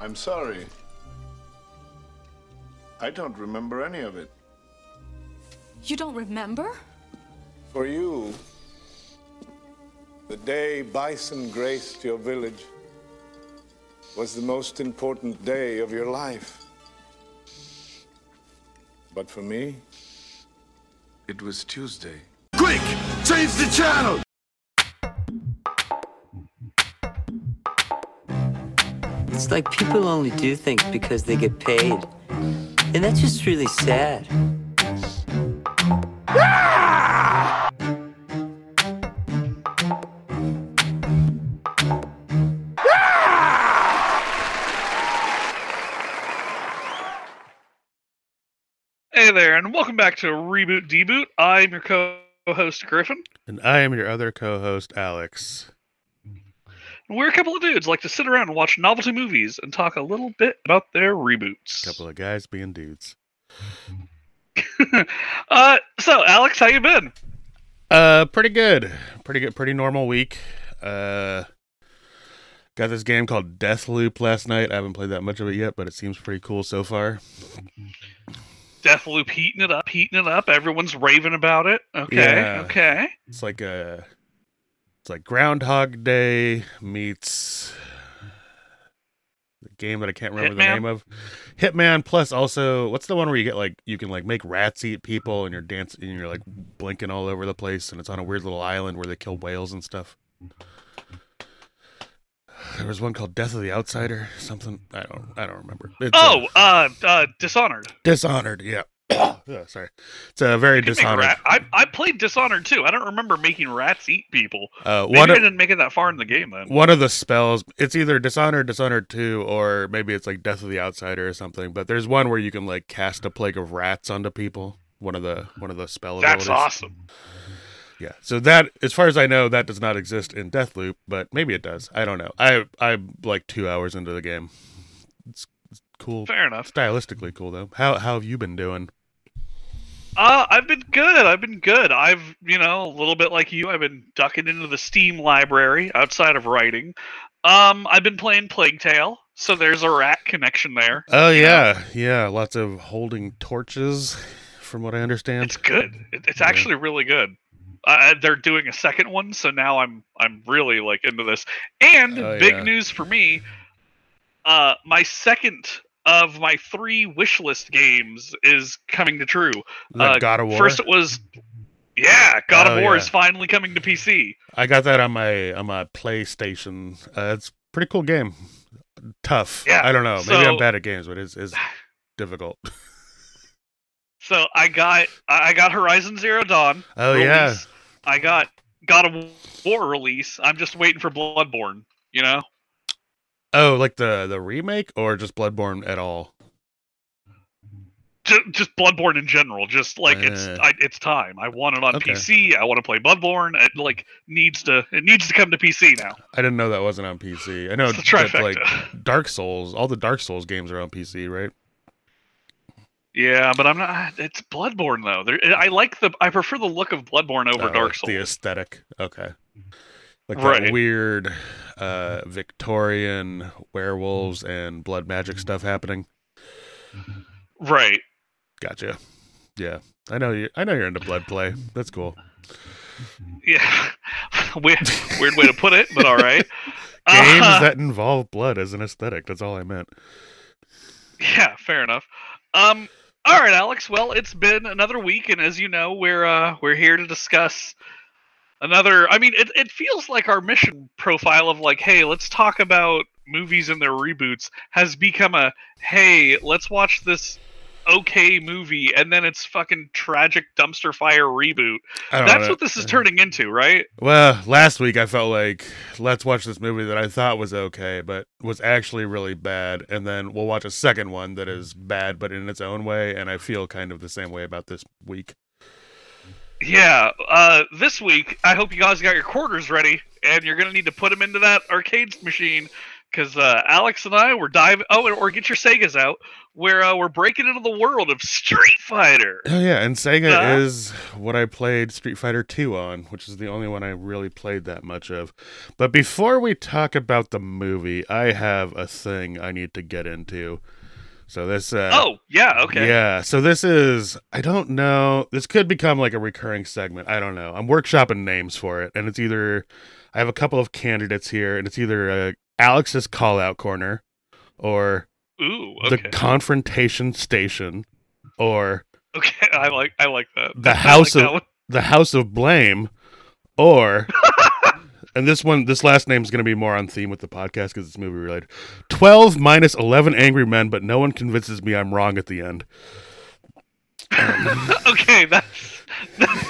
I'm sorry. I don't remember any of it. You don't remember? For you, the day bison graced your village was the most important day of your life. But for me, it was Tuesday. Quick! Change the channel! It's like people only do things because they get paid. And that's just really sad. Hey there, and welcome back to Reboot Deboot. I'm your co-host Griffin. And I am your other co host, Alex. We're a couple of dudes like to sit around and watch novelty movies and talk a little bit about their reboots. couple of guys being dudes. uh, so Alex, how you been? Uh, pretty good. Pretty good. Pretty normal week. Uh, got this game called Death Loop last night. I haven't played that much of it yet, but it seems pretty cool so far. Death Loop heating it up, heating it up. Everyone's raving about it. Okay, Yeah. okay. It's like a, it's like Groundhog Day meets the game that I can't remember the name of. Hitman plus also what's the one where you get like you can like make rats eat people and you're dancing and you're like blinking all over the place and it's on a weird little island where they kill whales and stuff. There was one called Death of the Outsider, something I don't I don't remember. It's, Oh, uh, uh, uh, Dishonored. Dishonored, yeah. yeah. Sorry, it's a very Dishonored. rat- I I played Dishonored too. I don't remember making rats eat people. Uh, Maybe one I didn't make it that far in the game then. one of the spells it's either dishonored dishonored 2 or maybe it's like death of the outsider or something but there's one where you can like cast a plague of rats onto people one of the one of the spell That's abilities. awesome. yeah so that as far as i know that does not exist in deathloop but maybe it does i don't know i i'm like two hours into the game it's, it's cool Fair enough. stylistically cool though how, how have you been doing Uh, I've been good. I've been good. I've, you know, a little bit like you. I've been ducking into the Steam library outside of writing. Um, I've been playing Plague Tale, so there's a rat connection there. oh yeah yeah lots of holding torches from what i understand It's good. It, it's Yeah. actually really good. Uh, they're doing a second one, so now I'm I'm really like into this. And Oh, big yeah. news for me, uh, my second of my three wish list games is coming to true. That uh, god of war First, it was, yeah, God Oh, of War yeah. is finally coming to PC. I got that on my on my PlayStation. Uh, it's a pretty cool game. Tough. Yeah, I don't know. Maybe so- I'm bad at games, but it's it's difficult. So I got I I got Horizon Zero Dawn. Oh yeah. I got God of War release. I'm just waiting for Bloodborne. You know. Oh, like the the remake or just Bloodborne at all? just, just Bloodborne in general. Just like it's Uh, I, it's time. I want it on okay. PC. I want to play Bloodborne. It like needs to it needs to come to PC now. I didn't know that wasn't on PC. I know It's that, like Dark Souls, all the Dark Souls games are on PC, right? yeah, but I'm not. It's Bloodborne though. There, I like the. I prefer the look of Bloodborne over Oh, Dark Souls. The aesthetic. Okay. Like Right. that weird uh Victorian werewolves and blood magic stuff happening. Right. Gotcha. Yeah. I know you I know you're into blood play. That's cool. Yeah. weird, weird way to put it, but all right. Games Uh, that involve blood as an aesthetic. That's all I meant. Yeah, fair enough. Um, all right, Alex. Well, it's been another week, and as you know, we're uh, we're here to discuss another. I mean, it it feels like our mission profile of like, hey, let's talk about movies and their reboots has become a hey, let's watch this okay movie, and then it's fucking tragic dumpster fire reboot. That's know. what this is turning into, right? Well, last week I felt like let's watch this movie that I thought was okay, but was actually really bad, and then we'll watch a second one that is bad but in its own way, and I feel kind of the same way about this week. Yeah, uh, this week, I hope you guys got your quarters ready, and you're gonna need to put them into that arcade machine because uh, Alex and I were diving. Oh, or, or get your Segas out, where uh, we're breaking into the world of Street Fighter. Oh yeah, and Sega Uh-huh. is what I played Street Fighter 2 on, which is the only one I really played that much of. But before we talk about the movie, I have a thing I need to get into. So this uh oh, yeah, okay. Yeah, so this is I don't know. This could become like a recurring segment. I don't know. I'm workshopping names for it, and it's either I have a couple of candidates here, and it's either uh, Alex's call out corner or Ooh, the confrontation station or okay, I like I like that. The I House that of- the House of Blame, or and this one, this last name is going to be more on theme with the podcast because it's movie related. Twelve minus eleven angry men, but no one convinces me I'm wrong at the end. okay, that's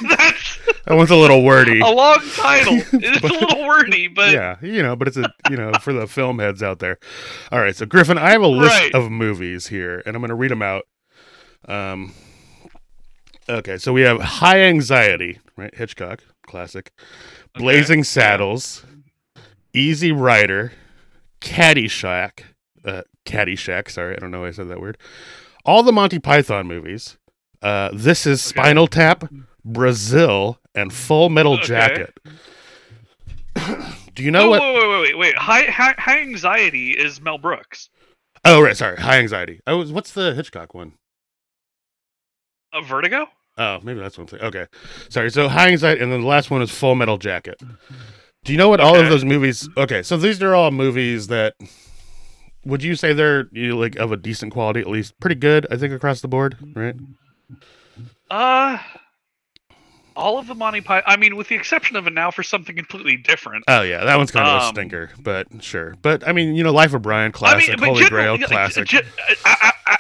that's That one's a little wordy. a long title. It's a little wordy, but yeah, you know, but it's a you know for the film heads out there. All right, so Griffin, I have a list Right. of movies here, and I'm going to read them out. Um, okay, so we have High Anxiety, right? Hitchcock, classic. Blazing Saddles, Easy Rider, Caddyshack, uh, Caddyshack. Sorry, I don't know why I said that word. All the Monty Python movies. Uh, this is Spinal Tap, Brazil, and Full Metal Okay. Jacket. Do you know oh, what? wait, wait, wait, wait, wait. High, high, high anxiety is Mel Brooks. Oh, right. Sorry. High Anxiety. I was. What's the Hitchcock one? A Vertigo. Oh, maybe that's one thing. Okay. Sorry. So High Anxiety, and then the last one is Full Metal Jacket. Do you know what all of those movies? Okay, so these are all movies that. Would you say they're you know, like of a decent quality, at least pretty good? I think across the board, right? Uh, all of the Monty Python. I mean, with the exception of a now for something completely different. Oh yeah, that one's kind of a Um, stinker, but sure. But I mean, you know, Life of Brian, classic. I mean, Holy Grail, classic.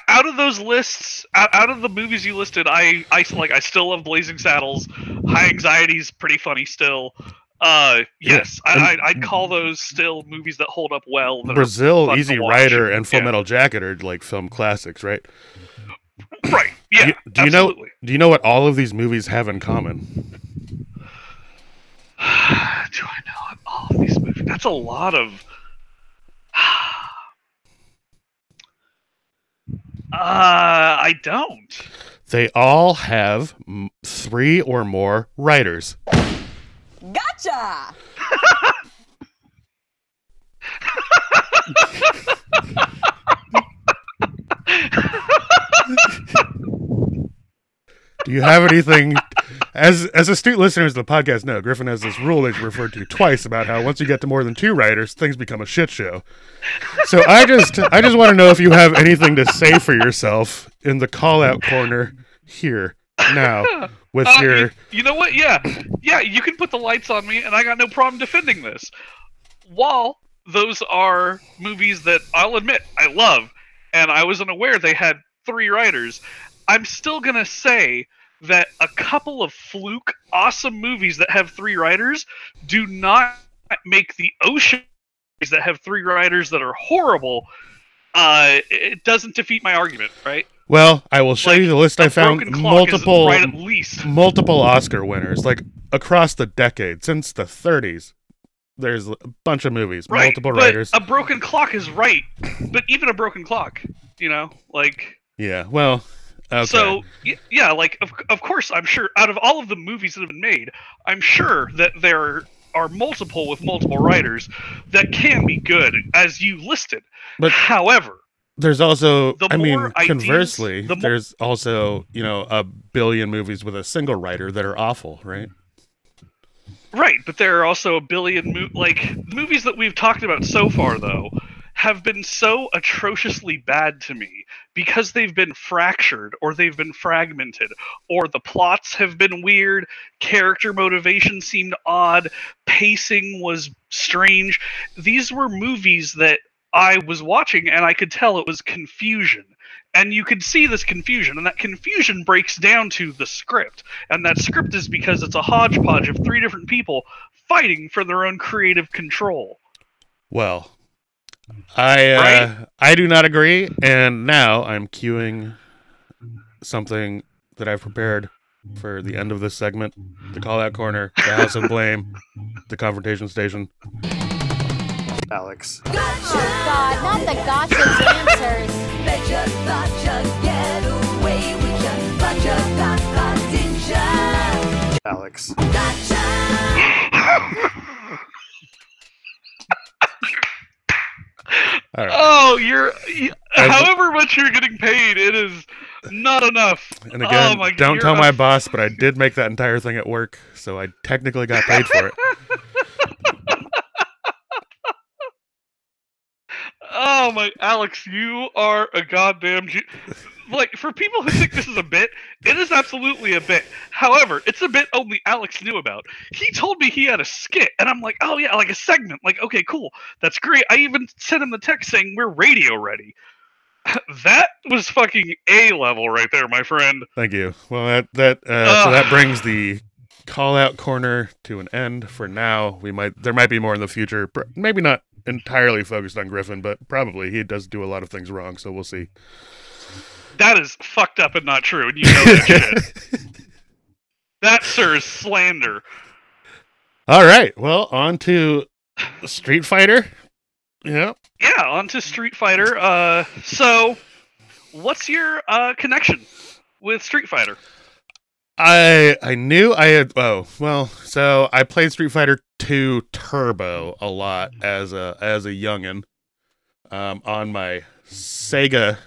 out of those lists, out, of the movies you listed, I, I like, I still love Blazing Saddles. High Anxiety's pretty funny still. Uh, yes, and- I, I, I'd call those still movies that hold up well. that Brazil, Easy. Rider, and Full Yeah. Metal Jacket are like film classics, right? Right. Yeah. you- do you know- Do you know what all of these movies have in common? Do I know all of these movies? That's a lot of. Uh, I don't. They all have m- three or more writers. Gotcha! Do you have anything? As as astute listeners of the podcast know, Griffin has this rule that he's referred to twice about how once you get to more than two writers, things become a shit show. So I just I just want to know if you have anything to say for yourself in the call out corner here now with Uh, your you, you know what? Yeah, yeah. You can put the lights on me, and I got no problem defending this. While those are movies that I'll admit I love, and I wasn't aware they had three writers, I'm still gonna say that a couple of fluke awesome movies that have three writers do not make the ocean that have three writers that are horrible. Uh, it doesn't defeat my argument, right? well, I will show Like, you the list i found Broken Clock is multiple right at least. multiple Oscar winners like across the decade since the 30s. There's a bunch of movies, right, multiple writers. A broken clock is right, but even a broken clock, you know, like yeah, well, okay. so yeah, like of of course I'm sure out of all of the movies that have been made, I'm sure that there are multiple with multiple writers that can be good as you listed. But- however, There's also, The I mean, ideas- conversely, the there's also, you know, a billion movies with a single writer that are awful, right? Right, but there are also a billion mo- like movies that we've talked about so far though have been so atrociously bad to me because they've been fractured or they've been fragmented or the plots have been weird, character motivation seemed odd, pacing was strange. These were movies that I was watching and I could tell it was confusion. And you could see this confusion, and that confusion breaks down to the script. And that script is because it's a hodgepodge of three different people fighting for their own creative control. Well, I uh, Right? I do not agree, and now I'm queuing something that I've prepared for the end of this segment: the call out corner, the house of blame, the confrontation station. Alex. Oh God, not the gotcha answers. Bet you thought you'd get away with your gotcha, gotcha, didn't ya? Alex. All right. Oh, you're. You, however much you're getting paid, it is not enough. And again, oh my, don't tell a my boss, but I did make that entire thing at work, so I technically got paid for it. Oh my, Alex, you are a goddamn. Like for people who think this is a bit, it is absolutely a bit. However, it's a bit only Alex knew about. He told me he had a skit, and I'm like, oh yeah, like a segment. Like, okay, cool, that's great. I even sent him the text saying we're radio ready. that was fucking a level right there, my friend. Thank you. Well, that that uh, so that brings the call out corner to an end for now. We might there might be more in the future. Maybe not entirely focused on Griffin, but probably he does do a lot of things wrong. So we'll see. That is fucked up and not true, and you know that shit. That, sir, is slander. All right. Well, on to Street Fighter. Yeah. Yeah, on to Street Fighter. Uh, so, what's your uh, connection with Street Fighter? I I knew I had oh well so I played Street Fighter 2 Turbo a lot as a as a youngin um on my Sega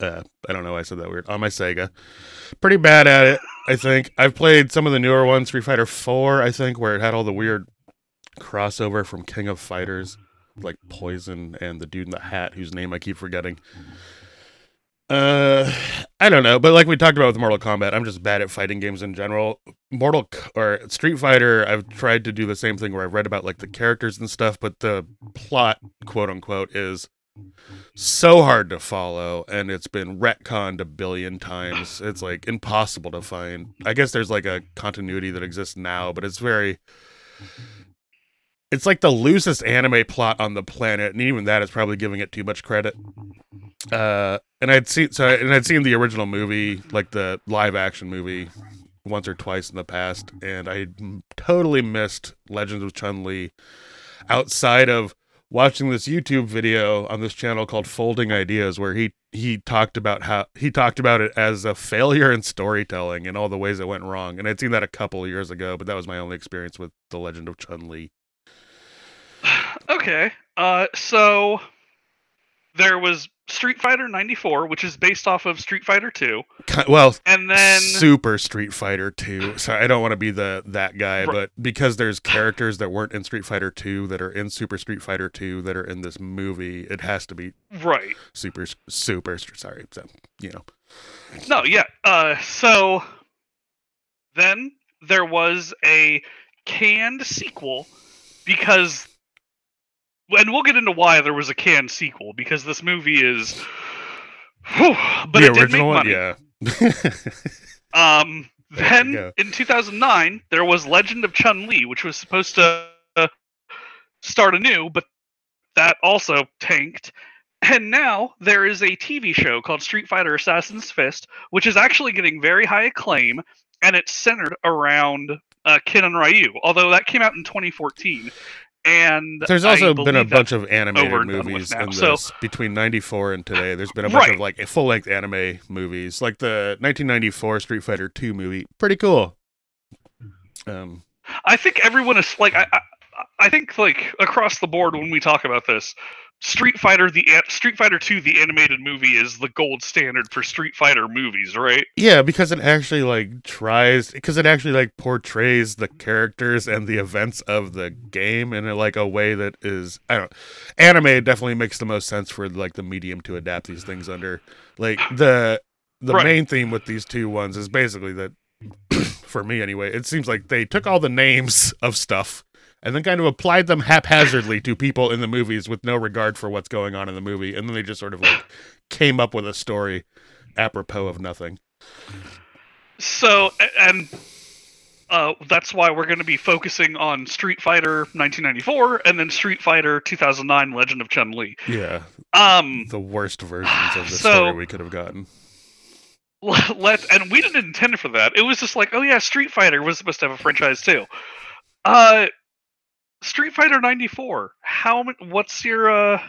uh I don't know why I said that weird. On my Sega. Pretty bad at it I think. I've played some of the newer ones Street Fighter 4 I think where it had all the weird crossover from King of Fighters like Poison and the dude in the hat whose name I keep forgetting. Uh, I don't know, but like we talked about with Mortal Kombat, I'm just bad at fighting games in general. Mortal or Street Fighter, I've tried to do the same thing where I've read about like the characters and stuff, but the plot, quote unquote, is so hard to follow, and it's been retconned a billion times. It's like impossible to find. I guess there's like a continuity that exists now, but it's very. It's like the loosest anime plot on the planet, and even that is probably giving it too much credit uh and i'd seen so and i'd seen the original movie like the live action movie once or twice in the past and I totally missed legends of chun li outside of watching this youtube video on this channel called folding ideas where he he talked about how he talked about it as a failure in storytelling and all the ways it went wrong. And i'd seen that a couple years ago but that was my only experience with the legend of chun li. Okay, uh, so there was Street Fighter 94, which is based off of Street Fighter 2, well and then super Street Fighter 2. So I don't want to be the that guy, Right. but because there's characters that weren't in Street Fighter 2 that are in Super Street Fighter 2 that are in this movie, it has to be right. super super sorry. So, you know. No, yeah. Uh, so then there was a canned sequel because, and we'll get into why there was a canned sequel because this movie is, whew, but the it did make original one, money. yeah. Um, then in 2009, there was Legend of Chun Li, which was supposed to uh, start anew, but that also tanked. And now there is a TV show called Street Fighter Assassin's Fist, which is actually getting very high acclaim, and it's centered around uh, Ken and Ryu. Although that came out in 2014, and There's also been a bunch of animated over and done with movies in So- this between 94 and today. There's been a bunch Right. of like full length anime movies, like the 1994 Street Fighter 2 movie. Pretty cool. Um, I think everyone is like I, I I think like across the board when we talk about this, Street Fighter the Street Fighter 2 the animated movie is the gold standard for Street Fighter movies, right? Yeah, because it actually like tries because it actually like portrays the characters and the events of the game in a, like a way that is I don't anime definitely makes the most sense for like the medium to adapt these things under. Like the the Right. main theme with these two ones is basically that for me anyway, it seems like they took all the names of stuff and then kind of applied them haphazardly to people in the movies with no regard for what's going on in the movie and then they just sort of like came up with a story apropos of nothing. So and uh, that's why we're going to be focusing on Street Fighter 1994 and then Street Fighter 2009 Legend of Chun Li. Yeah, Um, the worst versions of the So- story we could have gotten. let and we didn't intend for that. It was just like, oh yeah, Street Fighter was supposed to have a franchise too. Uh, Street Fighter 94. How? What's your? uh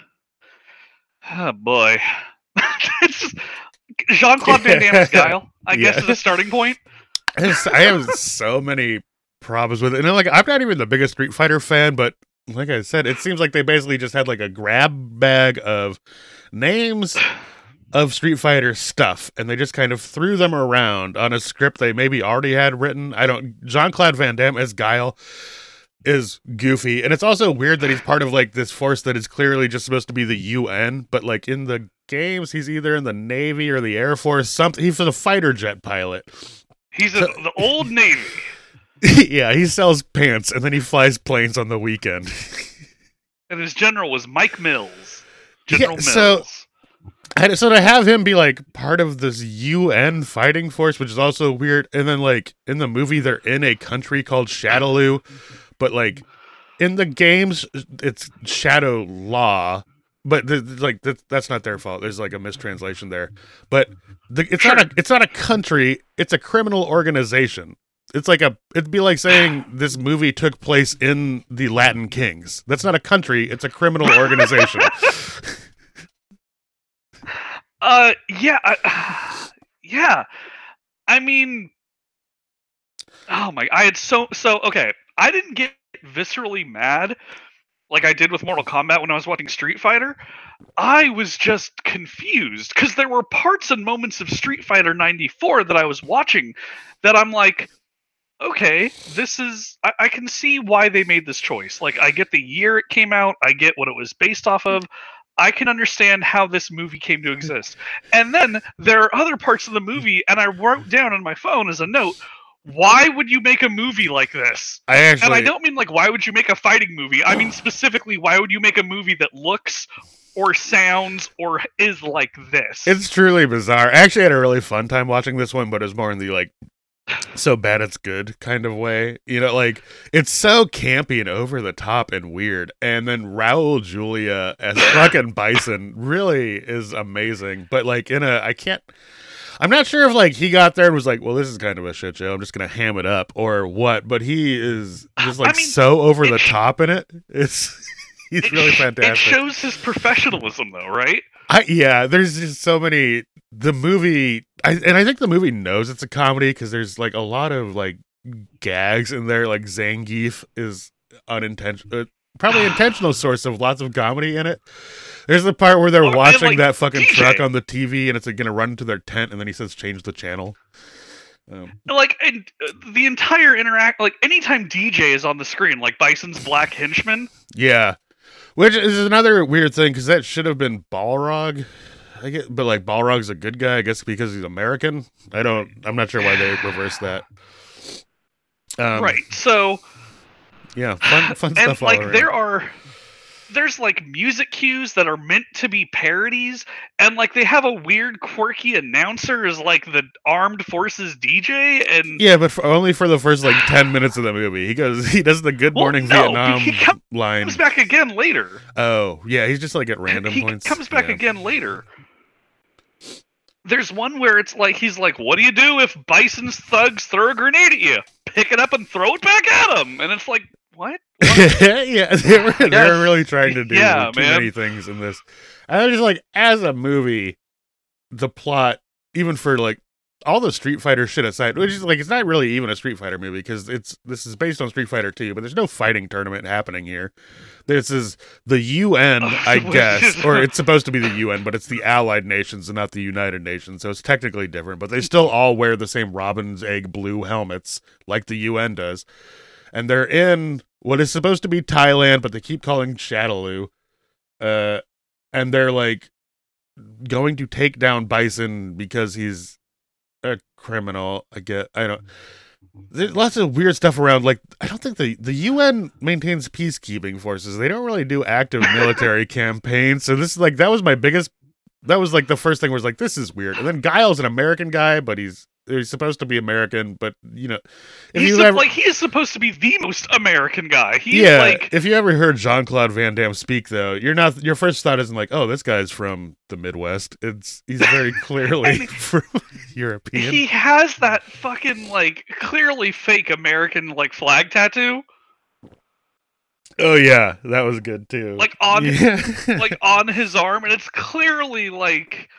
Oh boy, it's Jean Claude Van Damme's Guile. I guess Yeah. is a starting point. I have so many problems with it. And like, I'm not even the biggest Street Fighter fan, but like I said, it seems like they basically just had like a grab bag of names of Street Fighter stuff, and they just kind of threw them around on a script they maybe already had written. I don't. Jean Claude Van Damme as Guile is goofy, and it's also weird that he's part of like this force that is clearly just supposed to be the UN, but like in the games, he's either in the Navy or the Air Force. Something. He's a fighter jet pilot. He's a, the old Navy. yeah, he sells pants and then he flies planes on the weekend. And his general was Mike Mills. Yeah, General Mills. so- And so to have him be like part of this UN fighting force, which is also weird, and then like in the movie they're in a country called Shadaloo, but like in the games it's Shadow Law, but the, the- like that, that's not their fault. There's like a mistranslation there, but the, it's not a it's not a country. It's a criminal organization. It's like a it'd be like saying this movie took place in the Latin Kings. That's not a country. It's a criminal organization. Uh, yeah, I, yeah. I mean, oh my! I had so so okay. I didn't get viscerally mad like I did with Mortal Kombat when I was watching Street Fighter. I was just confused because there were parts and moments of Street Fighter '94 that I was watching that I'm like, okay, this is. I, I can see why they made this choice. Like, I get the year it came out. I get what it was based off of. I can understand how this movie came to exist. And then there are other parts of the movie, and I wrote down on my phone as a note, why would you make a movie like this? I actually and I don't mean like why would you make a fighting movie? I mean specifically why would you make a movie that looks or sounds or is like this? It's truly bizarre. I actually had a really fun time watching this one, but it's more in the like so bad it's good kind of way. You know, like it's so campy and over the top and weird. And then Raul Julia as fucking Bison really is amazing. But like in a I can't I'm not sure if like he got there and was like, well, this is kind of a shit show. I'm just gonna ham it up or what. But he is just like mean, so over the it- top in it. It's he's It really sh- fantastic. It shows his professionalism though, right? I yeah, there's just so many. The movie, I, and I think the movie knows it's a comedy because there's like a lot of like gags in there. Like Zangief is unintentional, uh, probably intentional source of lots of comedy in it. There's the part where they're Oh, watching like, that fucking DJ. truck on the TV and it's like, gonna run into their tent, and then he says change the channel. Um, Like and, uh, the entire interact like anytime DJ is on the screen, like Bison's Black Henchman, yeah, which is another weird thing because that should have been Balrog. I get, but like Balrog's a good guy, I guess because he's American. I don't. I'm not sure why they reversed that. Um, right? So Yeah, fun, fun and stuff like there are there's like music cues that are meant to be parodies and like they have a weird quirky announcer as like the armed forces dj and Yeah, but for, only for the first like ten minutes of the movie. He goes, he does the "Good Well, Morning no, Vietnam" he comes line. comes back again later Oh, yeah, he's just like at random he points. comes back yeah. again later there's one where it's like he's like what do you do if bison's thugs throw a grenade at you pick it up and throw it back at them and it's like what yeah, they were, they were really trying to do Yeah, too man. many things in this. And I was just like, as a movie, the plot, even for like all the Street Fighter shit aside, which is like it's not really even a Street Fighter movie because it's this is based on Street Fighter 2, but there's no fighting tournament happening here. This is the UN, I guess, or it's supposed to be the UN, but it's the Allied Nations and not the United Nations, so it's technically different. But they still all wear the same robin's egg blue helmets like the UN does, and they're in what is supposed to be Thailand, but they keep calling Shadaloo, uh, and they're like going to take down Bison because he's a criminal. I get. I don't. There's lots of weird stuff around. Like I don't think the the UN maintains peacekeeping forces. They don't really do active military campaigns. So this is like that was my biggest. That was like the first thing was like this is weird. And then Guile's an American guy, but he's he's supposed to be American. But you know, he's ever like he is supposed to be the most american guy he's yeah, like if you ever heard Jean Claude Van Damme speak, though, you're not your first thought isn't like, oh, this guy's from the Midwest. It's he's very clearly from European. he has that fucking like clearly fake american like flag tattoo Oh yeah, that was good too. like on Yeah. like on his arm, and it's clearly like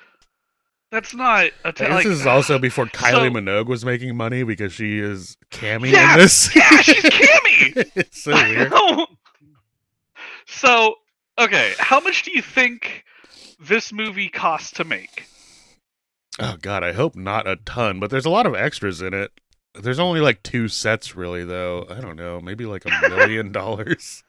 that's not a t- this like, is also before Kylie so- Minogue was making money because she is Cammy Yeah, in this. yeah, she's Cammy. it's so weird. So, okay, how much do you think this movie cost to make? Oh god, I hope not a ton, but there's a lot of extras in it. There's only like two sets really though. I don't know, maybe like a million dollars.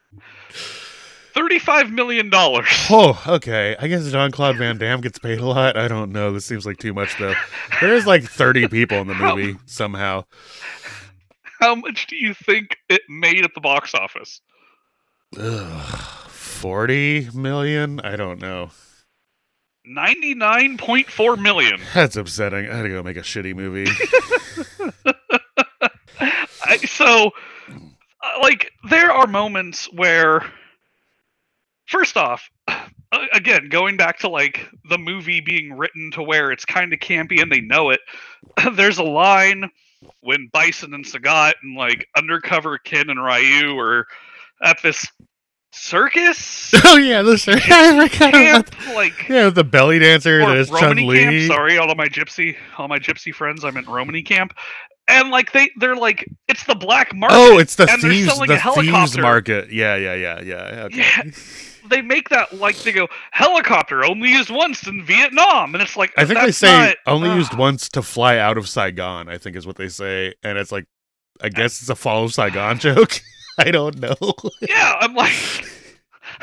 Thirty-five million dollars. Oh, okay. I guess Jean Claude Van Damme gets paid a lot. I don't know. This seems like too much though. There's like 30 people in the How- movie somehow. How much do you think it made at the box office? Ugh, 40 million? I don't know. Ninety-nine point four million. That's upsetting. I had to go make a shitty movie. I, so, uh, like, there are moments where, first off, again, going back to like the movie being written to where it's kind of campy and they know it. There's a line when Bison and Sagat and like undercover Ken and Ryu are at this circus oh yeah, I forgot about camp, like Yeah, the belly dancer that is Chun Li. Sorry, all of my gypsy, all my gypsy friends. I meant Romany camp, and like they, they're like, it's the black market. Oh, it's the and they're thieves, the thieves market. Yeah, yeah, yeah, yeah. Okay. Yeah, they make that like they go helicopter only used once in Vietnam, and it's like I think they say not- only ugh. used once to fly out of Saigon. I think is what they say, and it's like, I guess it's a fall of Saigon joke. I don't know. Yeah, I'm like,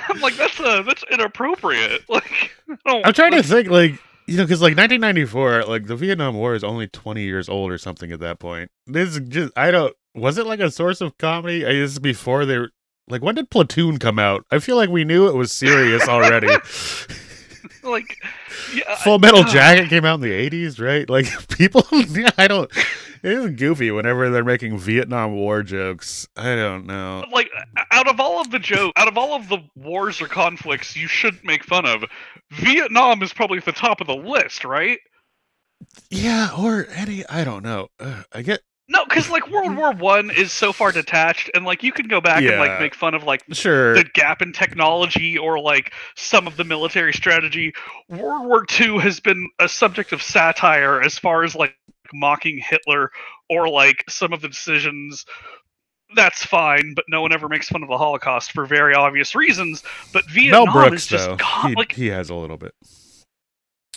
I'm like that's a that's inappropriate. Like, I don't, I'm trying to think, like you know, because like 1994, like the Vietnam War is only 20 years old or something at that point. This is just I don't. Was it like a source of comedy? I this is before they were like when did Platoon come out? I feel like we knew it was serious already. like, yeah, Full Metal ugh. Jacket came out in the 80s, right? Like people, yeah, I don't. It is goofy whenever they're making Vietnam War jokes. I don't know. like out of all of the joke out of all of the wars or conflicts you should make fun of vietnam is probably at the top of the list right Yeah, or any. I don't know. Ugh, I get no because like world war one is so far detached and like you can go back and like make fun of like sure. the gap in technology or like some of the military strategy world war ii has been a subject of satire as far as like mocking hitler or like some of the decisions that's fine, but no one ever makes fun of the Holocaust for very obvious reasons. But Vietnam Mel Brooks is just though, he, like he has a little bit.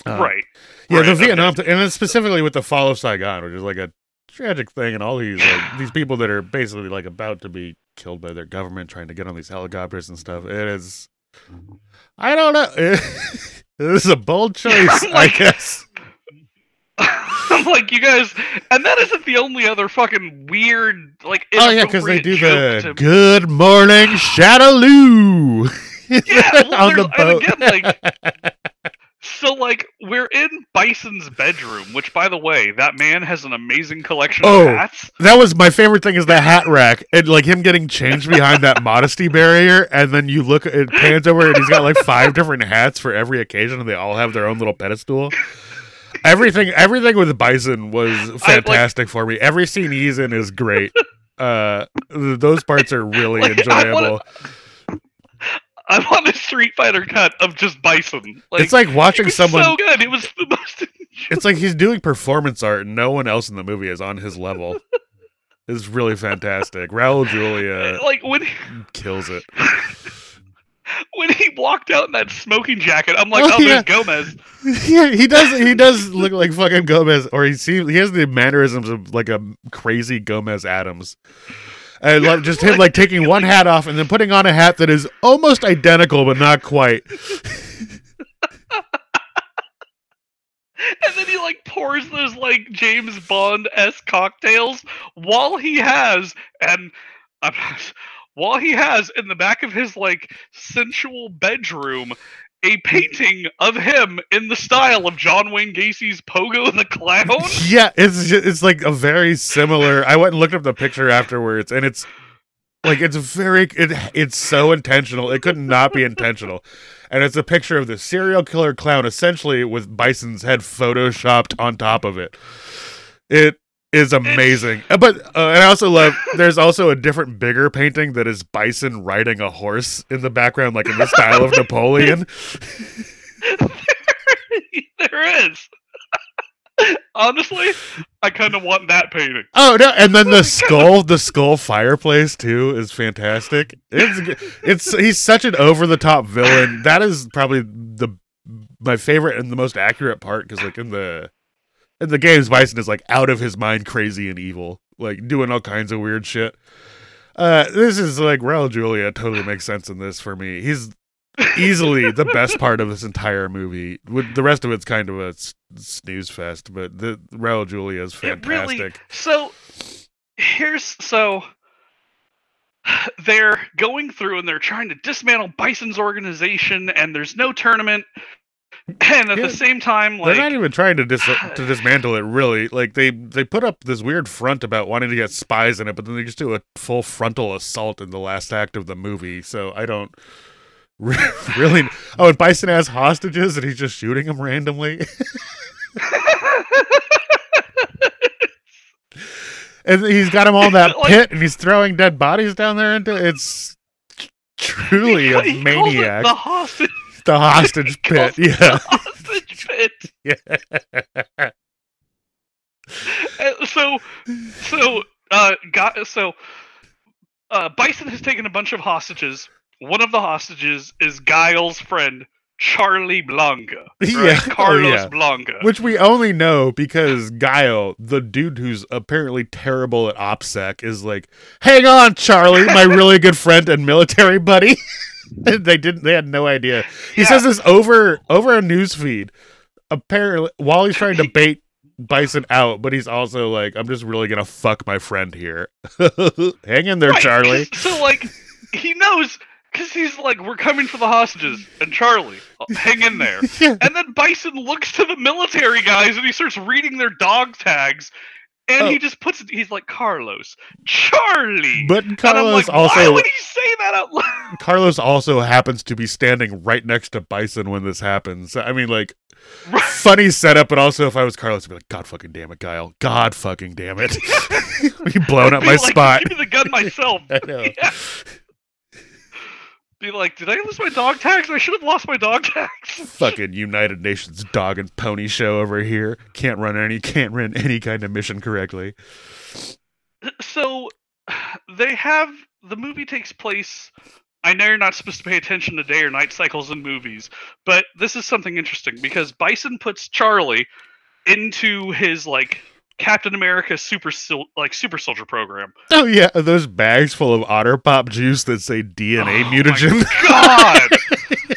Uh, right. Yeah, Right, the okay. Vietnam, and then specifically with the fall of Saigon, which is like a tragic thing, and all these like these people that are basically like about to be killed by their government, trying to get on these helicopters and stuff. It is, I don't know. this is a bold choice, I guess. I'm like, you guys, and that isn't the only other fucking weird, like, Oh yeah, because they do the to- Good Morning Shadaloo Yeah, well, on the boat. and again, like, so like we're in Bison's bedroom, which, by the way, that man has an amazing collection Oh. of hats. That was my favorite thing is the hat rack and like him getting changed behind that modesty barrier, and then you look it pans over and he's got like five different hats for every occasion, and they all have their own little pedestal. Everything, everything with Bison was fantastic for me. Every scene he's in is great. Uh, th- those parts are really Like, I enjoyable. I want a Street Fighter cut of just Bison. Like, it's like it watching was someone. so good. It was the most. It's like he's doing performance art, and no one else in the movie is on his level. It's really fantastic. Raul Julia like when he... kills it. when he walked out in that smoking jacket, I'm like, Oh, oh, yeah. there's Gomez. yeah, he does. He does look like fucking Gomez, or he seems he has the mannerisms of like a crazy Gomez Addams. I love just him like taking one hat off and then putting on a hat that is almost identical but not quite. And then he like pours those like James Bond s cocktails while he has and uh, while he has in the back of his like sensual bedroom a painting of him in the style of John Wayne Gacy's Pogo the Clown. Yeah, it's it's like a very similar. I went and looked up the picture afterwards, and it's like it's very it, it's so intentional. It could not be intentional, and it's a picture of the serial killer clown, essentially with Bison's head photoshopped on top of it. It is amazing. But uh, and I also love. There's also a different, bigger painting that is Bison riding a horse in the background, like in the style of Napoleon. there is. Honestly, I kind of want that painting. Oh no! And then the skull, the skull fireplace too, is fantastic. It's it's he's such an over the top villain. That is probably the my favorite and the most accurate part because like in the in the games, Bison is like out of his mind, crazy and evil, like doing all kinds of weird shit. Uh, this is like Raul Julia totally makes sense in this for me. He's easily the best part of this entire movie. With the rest of it's kind of a s- snooze fest, but the Raul Julia is fantastic. really. So here's so they're going through and they're trying to dismantle Bison's organization, and there's no tournament. And at Yeah, the same time, They're not even trying to dis- to dismantle it. Really, like they they put up this weird front about wanting to get spies in it, but then they just do a full frontal assault in the last act of the movie. So I don't really. Oh, and Bison has hostages, and he's just shooting them randomly. and he's got them all in that Like- pit, and he's throwing dead bodies down there into it's truly a he calls it maniac. the hostage, The hostage pit, yeah. hostage pit. yeah. Uh, so so uh got so uh bison has taken a bunch of hostages one of the hostages is guile's friend charlie blanka right? Yeah. Oh, carlos yeah. blanka Which we only know because Guile, the dude who's apparently terrible at OPSEC, is like, "Hang on, Charlie, my really good friend and military buddy." They didn't. They had no idea. He Yeah. says this over over a news feed. Apparently, while he's trying to bait Bison out, but he's also like, "I'm just really gonna fuck my friend here." Hang in there, Right, Charlie. so like he knows because he's like we're coming for the hostages and charlie uh, hang in there Yeah. and then bison looks to the military guys and he starts reading their dog tags and Oh. he just puts it he's like carlos charlie But Carlos like, why also would he say that out loud? Carlos also happens to be standing right next to Bison when this happens. I mean, like, funny setup, but also if I was Carlos, I'd be like, God fucking damn it, Guile. God fucking damn it. be blowing up my like, spot. Give me the gun myself. I know. Yeah. Be like, did I lose my dog tags? I should have lost my dog tags. fucking United Nations dog and pony show over here. Can't run any, can't run any kind of mission correctly. so they have the movie takes place i know you're not supposed to pay attention to day or night cycles in movies but this is something interesting because bison puts charlie into his like captain america super Sil- like super soldier program Oh yeah, those bags full of Otter Pop juice that say DNA Oh, mutagen. my god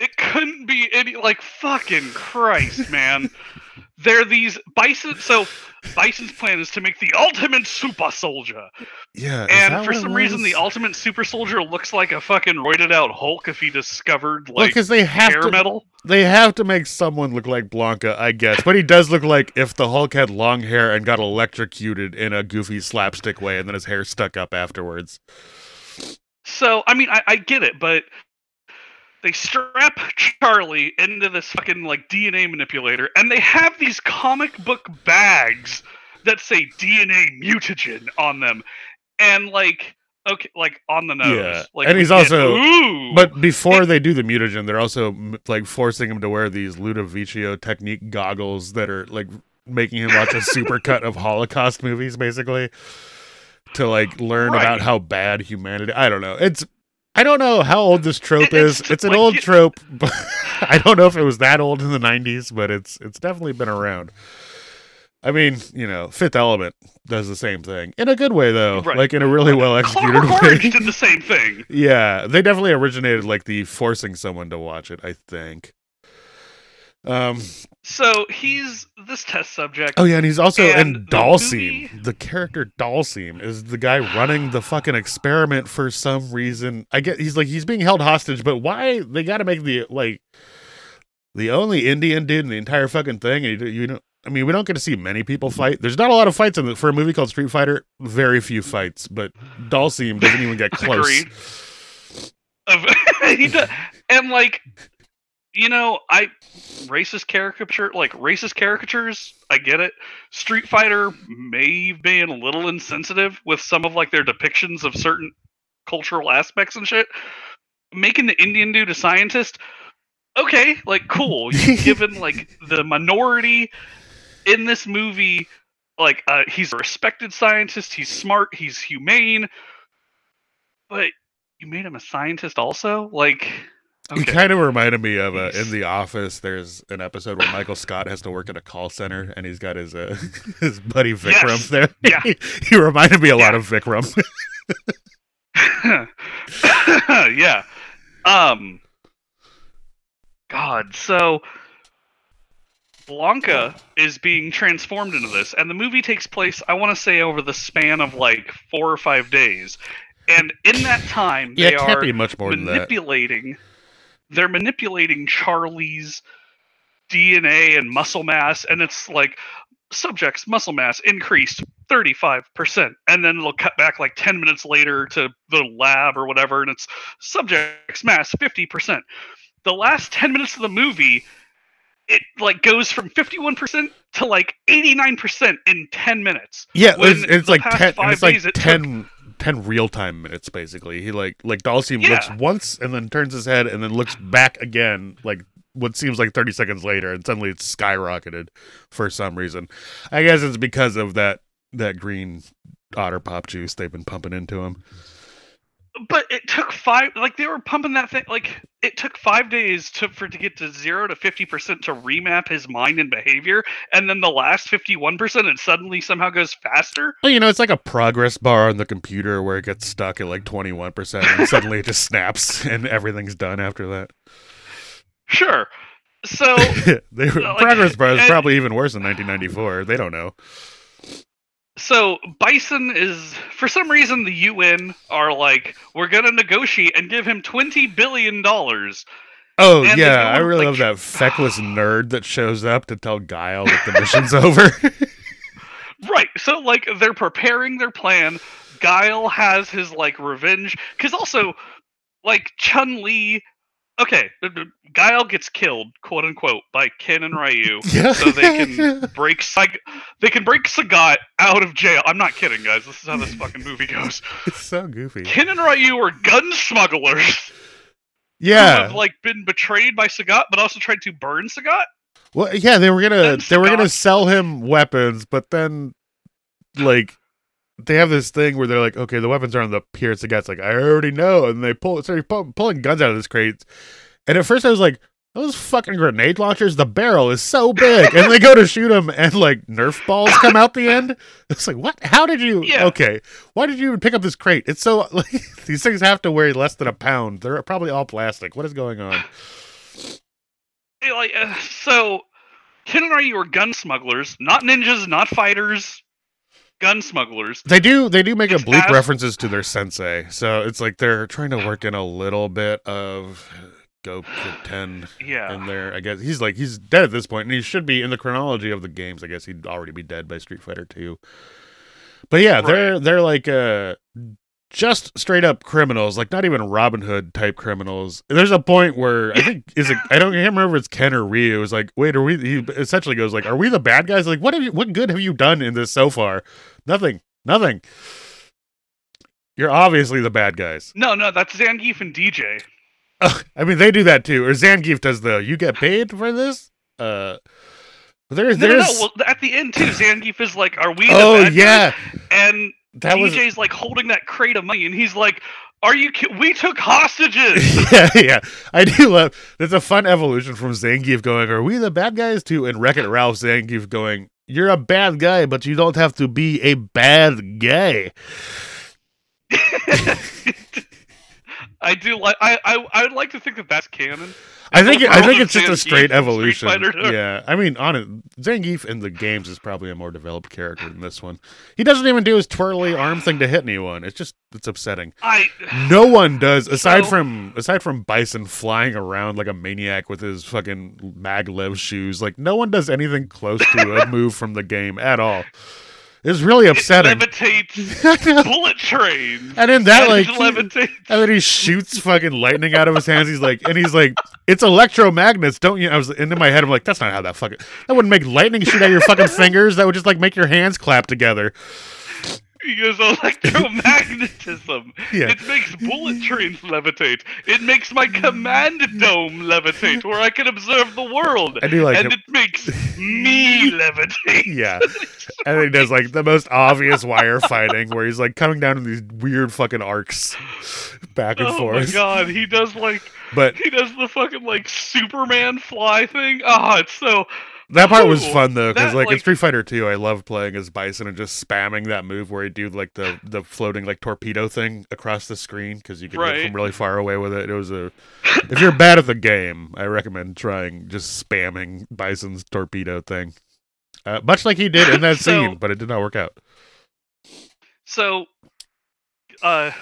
it couldn't be any like fucking christ man they're these bison so bison's plan is to make the ultimate super soldier yeah, and for some reason, the? Ultimate Super Soldier looks like a fucking roided out Hulk if he discovered like because they have hair to, metal. They have to make someone look like Blanka, I guess. But he does look like if the Hulk had long hair and got electrocuted in a goofy slapstick way, and then his hair stuck up afterwards. So I mean, I, I get it, but they strap Charlie into this fucking like DNA manipulator, and they have these comic book bags that say DNA mutagen on them, and like okay, like on the nose. Yeah, like and he's also- Ooh! But before they do the mutagen, they're also like forcing him to wear these Ludovico technique goggles that are like making him watch a supercut of Holocaust movies, basically, to like learn Right. about how bad humanity. I don't know. It's I don't know how old this trope It- it's is. It's an like old trope. But I don't know if it was that old in the '90s, but it's it's definitely been around. I mean, you know, Fifth Element does the same thing in a good way, though, Right. like in a really well executed way. Did the same thing. Yeah, they definitely originated like the forcing someone to watch it. I think. Um. So he's this test subject. Oh yeah, and he's also And in Dhalsim. movie- The character Dhalsim is the guy running the fucking experiment for some reason. I get he's like he's being held hostage, but why they got to make the like the only Indian dude in the entire fucking thing? And you, you know, I mean, we don't get to see many people fight. There's not a lot of fights in the, for a movie called Street Fighter. Very few fights, but Dhalsim doesn't even get close. Does, and like, you know, I racist caricature, like racist caricatures. I get it. Street Fighter may have been a little insensitive with some of like their depictions of certain cultural aspects and shit. Making the Indian dude a scientist, okay, like cool. You've given like the minority in this movie, like uh, he's a respected scientist. He's smart. He's humane. But you made him a scientist also, like. He kind of reminded me of uh, in The Office. There's an episode where Michael Scott has to work at a call center, and he's got his uh, his buddy Vikram Yes. there. Yeah. he reminded me a lot Yeah. of Vikram. yeah. Um God, so Blanka is being transformed into this, and the movie takes place, I want to say, over the span of like four or five days. And in that time, yeah, they are much more manipulating. They're manipulating Charlie's DNA and muscle mass, and it's like subject's muscle mass increased 35%. And then it'll cut back like 10 minutes later to the lab or whatever, and it's subject's mass 50%. The last 10 minutes of the movie, it like goes from 51% to like 89% in 10 minutes. Yeah, it's, it's like past ten. five It's like days it took- 10, 10 real time minutes basically. He like like Dhalsim Yeah. looks once and then turns his head and then looks back again, like what seems like thirty seconds later, and suddenly it's skyrocketed for some reason. I guess it's because of that that green otter pop juice they've been pumping into him. But it took five like they were pumping that thing like it took five days to for to get to zero to 50% to remap his mind and behavior and then the last 51% it suddenly somehow goes faster Well, you know, it's like a progress bar on the computer where it gets stuck at like twenty one percent, and suddenly it just snaps and everything's done after that. sure so they were, Like, progress bar is and- probably even worse in 1994. They don't know. So bison is for some reason the un are like we're gonna negotiate and give him 20 billion dollars Oh And yeah, I really like- love that feckless nerd that shows up to tell Guile that the mission's over. Right. So like they're preparing their plan. Guile has his like revenge cuz also like Chun Li Okay, Guile gets killed, quote unquote, by Ken and Ryu, Yeah. so they can break Sag- they can break Sagat out of jail. I'm not kidding, guys. This is how this fucking movie goes. it's so goofy. Ken and Ryu are gun smugglers Yeah. have like been betrayed by Sagat, but also tried to burn Sagat. Well, yeah, they were gonna they were gonna sell him weapons, but then like they have this thing where they're like, okay, the weapons are on the pier. So guy's like, I already know, and they pull start pull, pulling guns out of this crate. And at first, I was like, those fucking grenade launchers. The barrel is so big, and they go to shoot them, and like Nerf balls come out the end. It's like, what? How did you? Yeah. Okay, why did you even pick up this crate? It's so like these things have to weigh less than a pound. They're probably all plastic. What is going on? Like uh, so Ken and Ryu are gun smugglers, not ninjas, not fighters, gun smugglers. They do they do make It's oblique references to their sensei. So it's like they're trying to work in a little bit of Go Kid 10 Yeah. in there. I guess he's like he's dead at this point and he should be in the chronology of the games. I guess he'd already be dead by Street Fighter 2. But yeah, they're they're like uh just straight up criminals, like not even Robin Hood type criminals. There's a point where I think is it I don't I can't remember if it's Ken or Ryu. Is like, wait, are we? He essentially goes like, are we the bad guys? Like, what have you? What good have you done in this so far? Nothing. Nothing. You're obviously the bad guys. No, no, that's Zangief and DJ. I mean, they do that too. Or Zangief does the "you get paid for this." Uh, there's No, no, there's no. Well, at the end too, Zangief is like, "Are we?" The oh yeah, guys?" And that was DJ's like holding that crate of money, and he's like, "Are you? Ki- we took hostages." yeah, yeah. I do love. There's a fun evolution from Zangief going, "Are we the bad guys?" to and Wreck It Ralph Zangief going, "You're a bad guy, but you don't have to be a bad guy." I do like. I, I I would like to think that that's canon. I think I think it's just a straight evolution. Yeah, I mean, on it, Zangief in the games is probably a more developed character than this one. He doesn't even do his twirly arm thing to hit anyone. It's just it's upsetting. I No one does aside So- from aside from Bison flying around like a maniac with his fucking maglev shoes. Like no one does anything close to a move from the game at all. It's really upsetting. It levitates bullet trains. And in that, like, he-. And then he shoots fucking lightning out of his hands. He's like, and he's like, it's electromagnets, don't you? I was and in my head, I'm like, that's not how that fucking. That wouldn't make lightning shoot out of your fucking fingers. That would just like make your hands clap together. He goes electromagnetism. Yeah. It makes bullet trains levitate. It makes my command dome levitate, where I can observe the world. I do like and it makes me levitate. Yeah, and he does like the most obvious wire fighting, where he's like coming down in these weird fucking arcs, back and Oh forth. Oh my god, he does like But he does the fucking like Superman fly thing. Oh, it's so That part was fun though, because that, like, in Street Fighter 2, I love playing as Bison and just spamming that move where he do like the the floating like torpedo thing across the screen because you could hit from really far away with it. It was a if you're bad at the game, I recommend trying just spamming Bison's torpedo thing, uh, much like he did in that So- scene, but it did not work out. So, uh,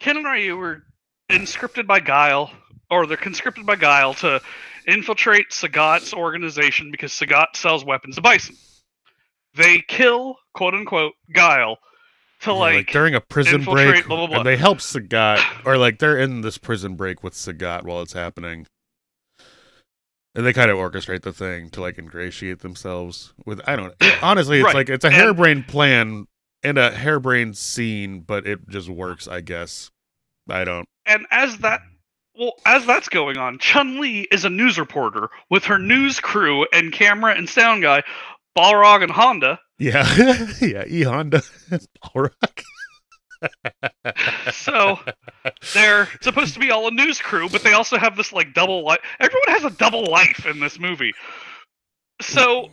Ken and Ryu were inscripted by Guile, or they're conscripted by Guile to infiltrate Sagat's organization because Sagat sells weapons to Bison. They kill, quote unquote, Guile to Yeah, like, during a prison break, blah, blah, blah. and they help Sagat, or like they're in this prison break with Sagat while it's happening, and they kind of orchestrate the thing to like ingratiate themselves with. I don't. It, honestly, it's Right. like it's a And- harebrained plan and a harebrained scene, but it just works, I guess. I don't. and as that well as that's going on chun li is a news reporter with her news crew and camera and sound guy balrog and honda Yeah, yeah. E Honda, Balrog. so they're supposed to be all a news crew but they also have this like double life everyone has a double life in this movie so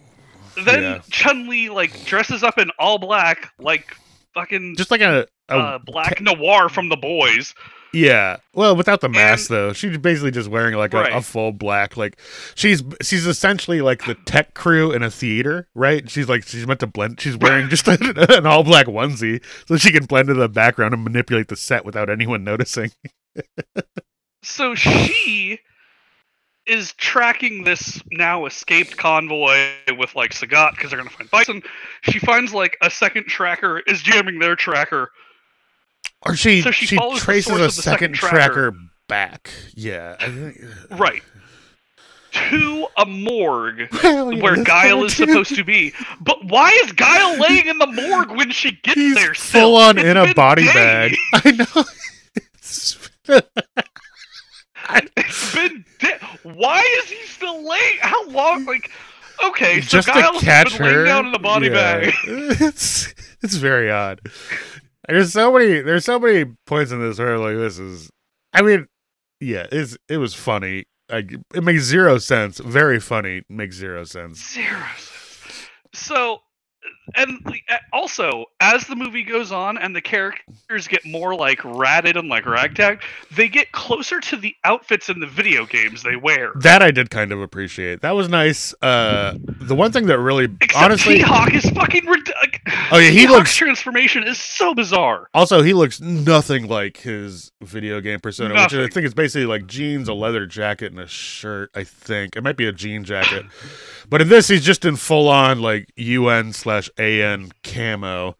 then Yeah. chun li like dresses up in all black like fucking Just like a, a uh, black noir from the boys Yeah. Well, without the mask though, she's basically just wearing like a, a full black. Like she's she's essentially like the tech crew in a theater, right? She's like she's meant to blend. She's wearing just an all black onesie so she can blend into the background and manipulate the set without anyone noticing. So she is tracking this now escaped convoy with like Sagat because they're gonna find Bison. She finds like a second tracker is jamming their tracker. Or she So she she, traces a second second tracker. tracker back. Yeah. Uh, right. To a morgue Well, yeah, where Guile is supposed to be. But why is Guile laying in the morgue when she gets He's there? still? full on It's in a body bag. I know. It's- It's been Why is he still laying? How long? Like, okay, so just to Guile's catch been laying her down in the body yeah. bag. It's it's very odd. There's so many there's so many points in this where like this is. I mean, yeah, it's it was funny. Like it makes zero sense. Very funny. Makes zero sense. Zero. So, and also, as the movie goes on and the characters get more like ratted and like ragtag, they get closer to the outfits in the video games they wear. That I did kind of appreciate. That was nice. Uh, the one thing that really, Except honestly, T-Hawk is fucking like, Oh, yeah, he T-Hawk's looks- transformation is so bizarre. Also, he looks nothing like his video game persona, which I think is basically like jeans, a leather jacket, and a shirt. I think it might be a jean jacket, but in this, he's just in full on like UN slash AN camo.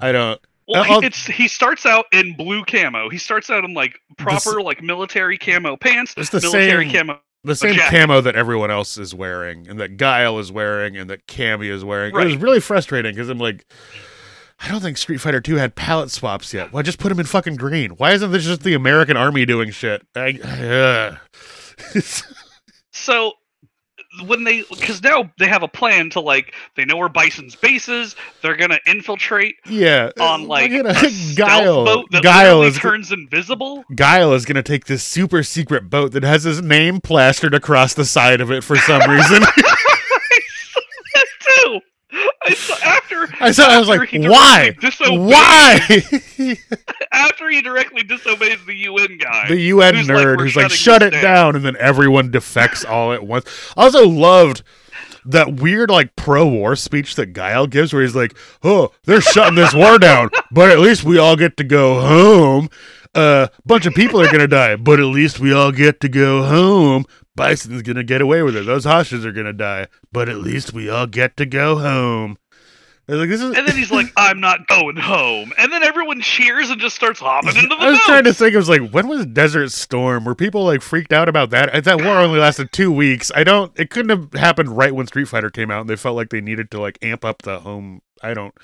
I don't. Well, uh, I'll- it's he starts out in blue camo. He starts out in like proper like military camo pants, It's the military same- camo. the same jacket. camo that everyone else is wearing, and that Guile is wearing, and that Cammy is wearing. It was really frustrating because I'm like. I don't think Street Fighter 2 had palette swaps yet. Why just put them in fucking green? Why isn't this just the American army doing shit? I, ugh. So when they because now they have a plan to like they know where Bison's base is. They're gonna infiltrate Yeah, uh, on like look a uh, stealth Guile. boat that Guile is turns invisible. Guile is gonna take this super secret boat that has his name plastered across the side of it for some reason. saw after I saw. I was like, why? Why? after he directly disobeys the UN guy, the UN who's nerd "We're who's like, shut it down, and then everyone defects all at once. I also loved that weird like pro-war speech that Guile gives, where he's like, "Oh, they're shutting this war down, but at least we all get to go home. A uh, bunch of people are gonna die, but at least we all get to go home. Bison's gonna get away with it. Those hostages are gonna die, but at least we all get to go home." Like, this is. And then he's like, "I'm not going home," and then everyone cheers and just starts hopping into the I was boat. trying to think. I was like, when was Desert Storm? Were people like freaked out about that? That war only lasted two weeks. I don't. It couldn't have happened right when Street Fighter came out, and they felt like they needed to like amp up the home. I don't.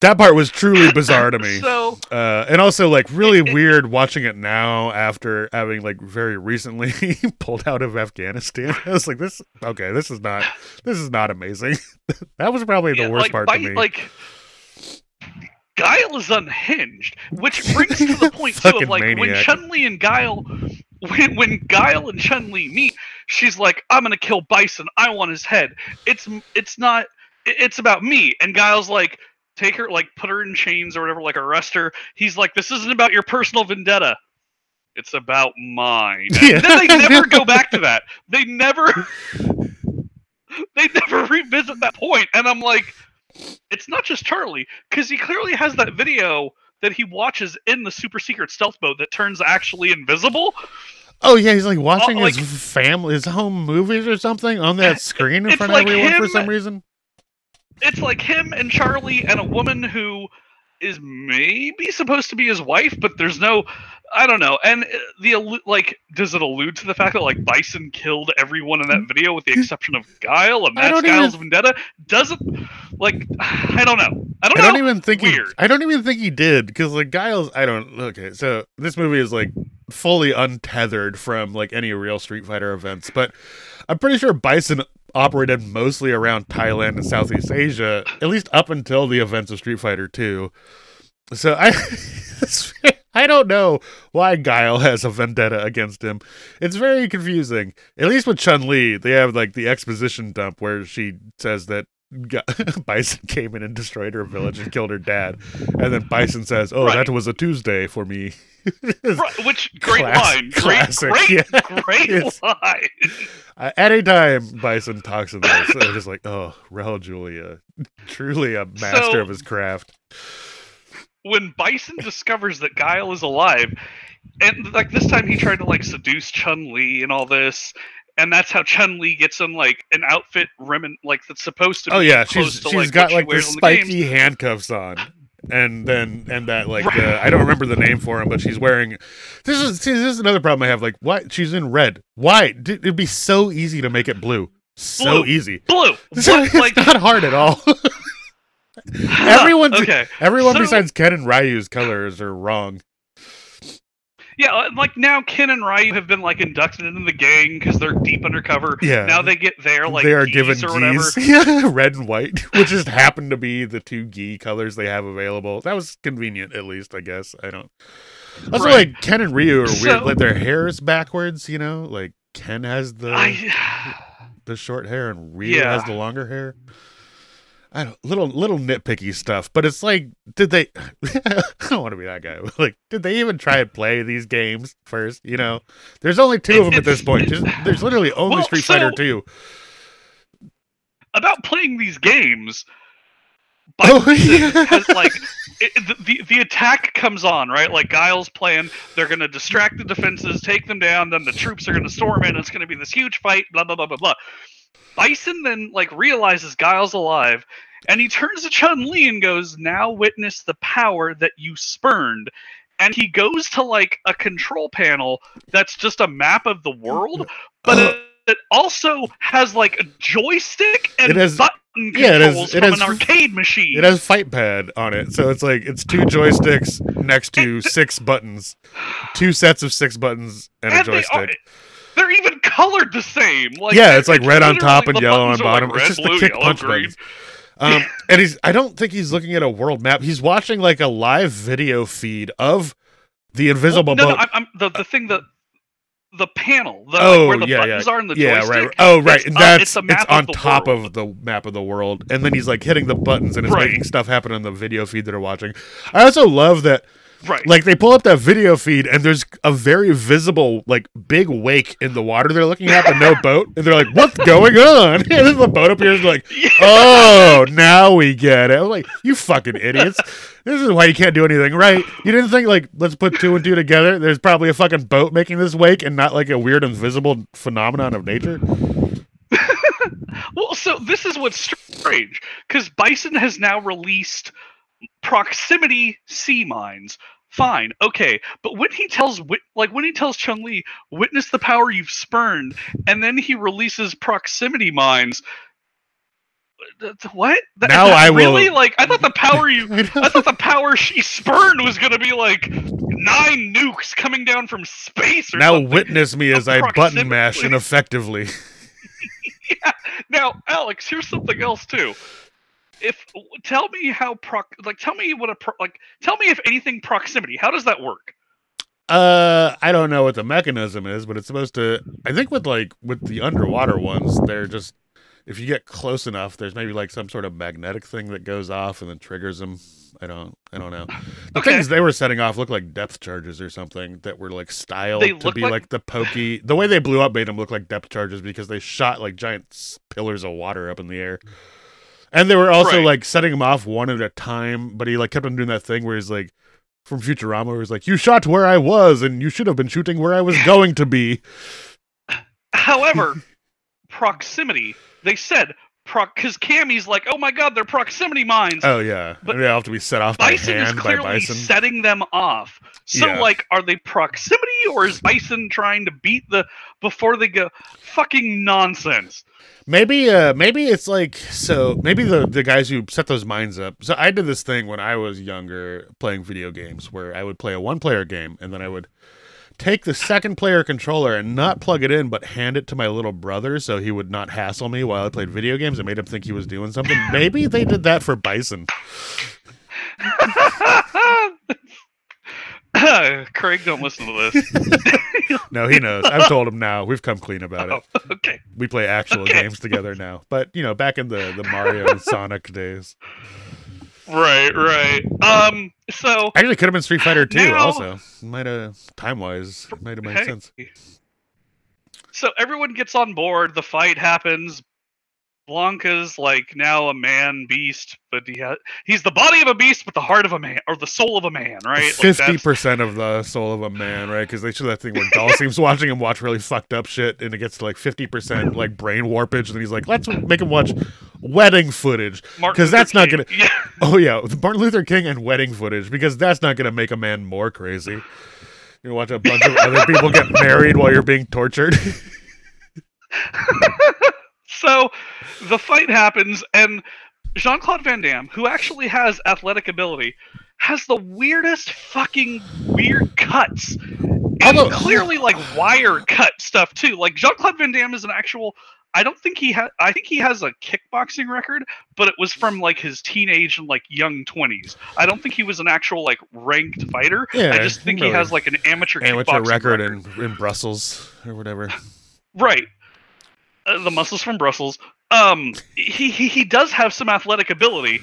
That part was truly bizarre to me. So Uh, and also like really weird watching it now after having like very recently pulled out of Afghanistan. I was like, this okay, this is not this is not amazing. that was probably the yeah, worst like, part by- to me. Like Guile is unhinged, which brings to the point too of like when. Chun Li and Guile, when when Guile and Chun Li meet, she's like, "I'm gonna kill Bison. I want his head." It's it's not. It's about me. And Guile's like, take her, like, put her in chains or whatever, like arrest her. He's like, "This isn't about your personal vendetta." It's about mine. And Yeah. then they never go back to that. They never they never revisit that point. and i'm like it's not just charlie because he clearly has that video that he watches in the super secret stealth boat that turns actually invisible Oh yeah, he's like watching uh, like- his family, his home movies or something on that screen in front like of everyone for some reason. It's like him and charlie and a woman who is maybe supposed to be his wife but there's no i don't know and uh, the like does it allude to the fact that like bison killed everyone in that video with the exception of guile and that's guile's even- vendetta doesn't like i don't know i don't I don't even think he. I don't even think he did because like Giles. I don't. Okay, so this movie is like fully untethered from like any real Street Fighter events, but I'm pretty sure Bison operated mostly around Thailand and Southeast Asia, at least up until the events of Street Fighter Two. So I. I don't know why Guile has a vendetta against him. It's very confusing. At least with Chun Li, they have like the exposition dump where she says that Gu- Bison came in and destroyed her village and killed her dad, and then Bison says, "Oh, Right. that was a Tuesday for me." Right, which great Class- line, great, classic, great, yeah. great line. Uh, Anytime Bison talks in this, I'm just like, "Oh, Raul Julia, truly a master So- of his craft." When Bison discovers that Guile is alive, and like this time he tried to like seduce Chun Li and all this, and that's how Chun Li gets him like an outfit remin like that's supposed to. Be Oh yeah, she's to, she's like, got like the on the handcuffs on. And then and that like the, I don't remember the name for him, but she's wearing. This is see, this is another problem I have. Like, why she's in red? Why? It'd be so easy to make it blue. So Blue. easy. Blue. So What, it's like not hard at all. Everyone's okay. everyone So- besides Ken and Ryu's colors are wrong. Yeah, uh, like now Ken and Ryu have been like inducted into the gang because they're deep undercover. Yeah. Now they get their like they are given or whatever. yeah, red and white, which just happened to be the two gi colors they have available. That was convenient, at least I guess. I don't. Also, Right. like Ken and Ryu are So- weird. Like their hair is backwards. You know, like Ken has the I, the short hair and Ryu Yeah. has the longer hair. I don't little little nitpicky stuff, but it's like, did they? I don't want to be that guy. Like, did they even try and play these games first? You know, there's only two of them at this point. Just, there's literally only Well, Street Fighter Two. about playing these games. Oh, yeah. has like it, the, the the attack comes on right like Guile's plan they're going to distract the defenses take them down then the troops are going to storm in it's going to be this huge fight blah blah blah blah blah Bison then like realizes Guile's alive and he turns to Chun Li and goes now witness the power that you spurned and he goes to like a control panel that's just a map of the world but Uh. it, it also has like a joystick and It has- button yeah, it has- it from has- an arcade machine. It has fight pad on it, so it's like it's two joysticks next to six buttons, two sets of six buttons and a And are, joystick. Even colored the same. Like yeah, it's like red on top and yellow on are, like, bottom. red, it's just blue, the kick yellow, punch green. buttons. Um, and he's I don't think he's looking at a world map. He's watching like a live video feed of the invisible no, no, boat. I'm, I'm the the thing that the panel, the, oh like, where the yeah, buttons yeah, are in the yeah, joystick. right. Oh right, it's and up- that's it's of on the top world. of the map of the world, and then he's like hitting the buttons and it's Right. making stuff happen on the video feed that are watching. I also love that right. like they pull up that video feed and there's a very visible like big wake in the water they're looking at but no boat. And they're like what's going on? And then the boat appears like oh now we get it. I'm like you fucking idiots. This is why you can't do anything right? You didn't think like let's put two and two together? There's probably a fucking boat making this wake and not like a weird invisible phenomenon of nature? Well, so this is what's strange because Bison has now released proximity sea mines. Fine, okay, but when he tells like when he tells Chun Li, "Witness the power you've spurned," and then he releases proximity mines. Uh, th- What? That- Now I will- really like. I thought the power you. I. Thought the power she spurned was gonna be like nine nukes coming down from space. Or Now something. witness me as I button mash ineffectively. yeah. Now, Alex, here's something else too. If tell me how pro like tell me what a pro, like tell me if anything proximity. How does that work? Uh, I don't know what the mechanism is, but it's supposed to. I think with like with the underwater ones, they're just if you get close enough, there's maybe like some sort of magnetic thing that goes off and then triggers them. I don't. I don't know. The Okay. things they were setting off look like depth charges or something that were like styled They to be like- like... the pokey. The way they blew up made them look like depth charges because they shot like giant pillars of water up in the air. And they were also Right. like setting him off one at a time, but he like kept on doing that thing where he's like from Futurama where he's like, You shot where I was and you should have been shooting where I was going to be. However, proximity. They said because Cammy's like, oh my god, they're proximity mines. Oh yeah. But they have to be set off by Bison is clearly Bison. setting them off. So, Yeah. like, are they proximity or is Bison trying to beat the before they go? Fucking nonsense. Maybe uh maybe it's like so maybe the the guys who set those mines up. So I did this thing when I was younger playing video games where I would play a one player game and then I would take the second player controller and not plug it in but hand it to my little brother so he would not hassle me while I played video games and made him think he was doing something. maybe they did that for Bison. Craig, don't listen to this. No, he knows. I've told him now. We've come clean about it. Oh, okay. We play actual Okay. games together now. But, you know, back in the the Mario and Sonic days. Right, right. Um, so Actually, could have been Street Fighter 2 also. Might have time wise, might have made hey, sense. So everyone gets on board. The fight happens. Blanka's like now a man beast, but he ha- he's the body of a beast, but the heart of a man, or the soul of a man, right? Fifty that's- percent of the soul of a man, right? Because they show that thing where Dhalsim's watching him watch really fucked up shit, and it gets to like fifty percent like brain warpage, and he's like, "Let's make him watch wedding footage," because that's Luther not King. gonna. Yeah. Oh yeah, Martin Luther King and wedding footage, because that's not gonna make a man more crazy. You watch a bunch of other people get married while you're being tortured. so the fight happens, and Jean Claude Van Damme, who actually has athletic ability, has the weirdest fucking weird cuts. And Although- clearly like wire cut stuff too. Like Jean Claude Van Damme is an actual I don't think he had I think he has a kickboxing record, but it was from like his teenage and like young twenties. I don't think he was an actual like ranked fighter. Yeah, I just think he has like an amateur Amateur kickboxing record in in Brussels or whatever. Right. Uh, the muscles from Brussels. Um, he, he he does have some athletic ability.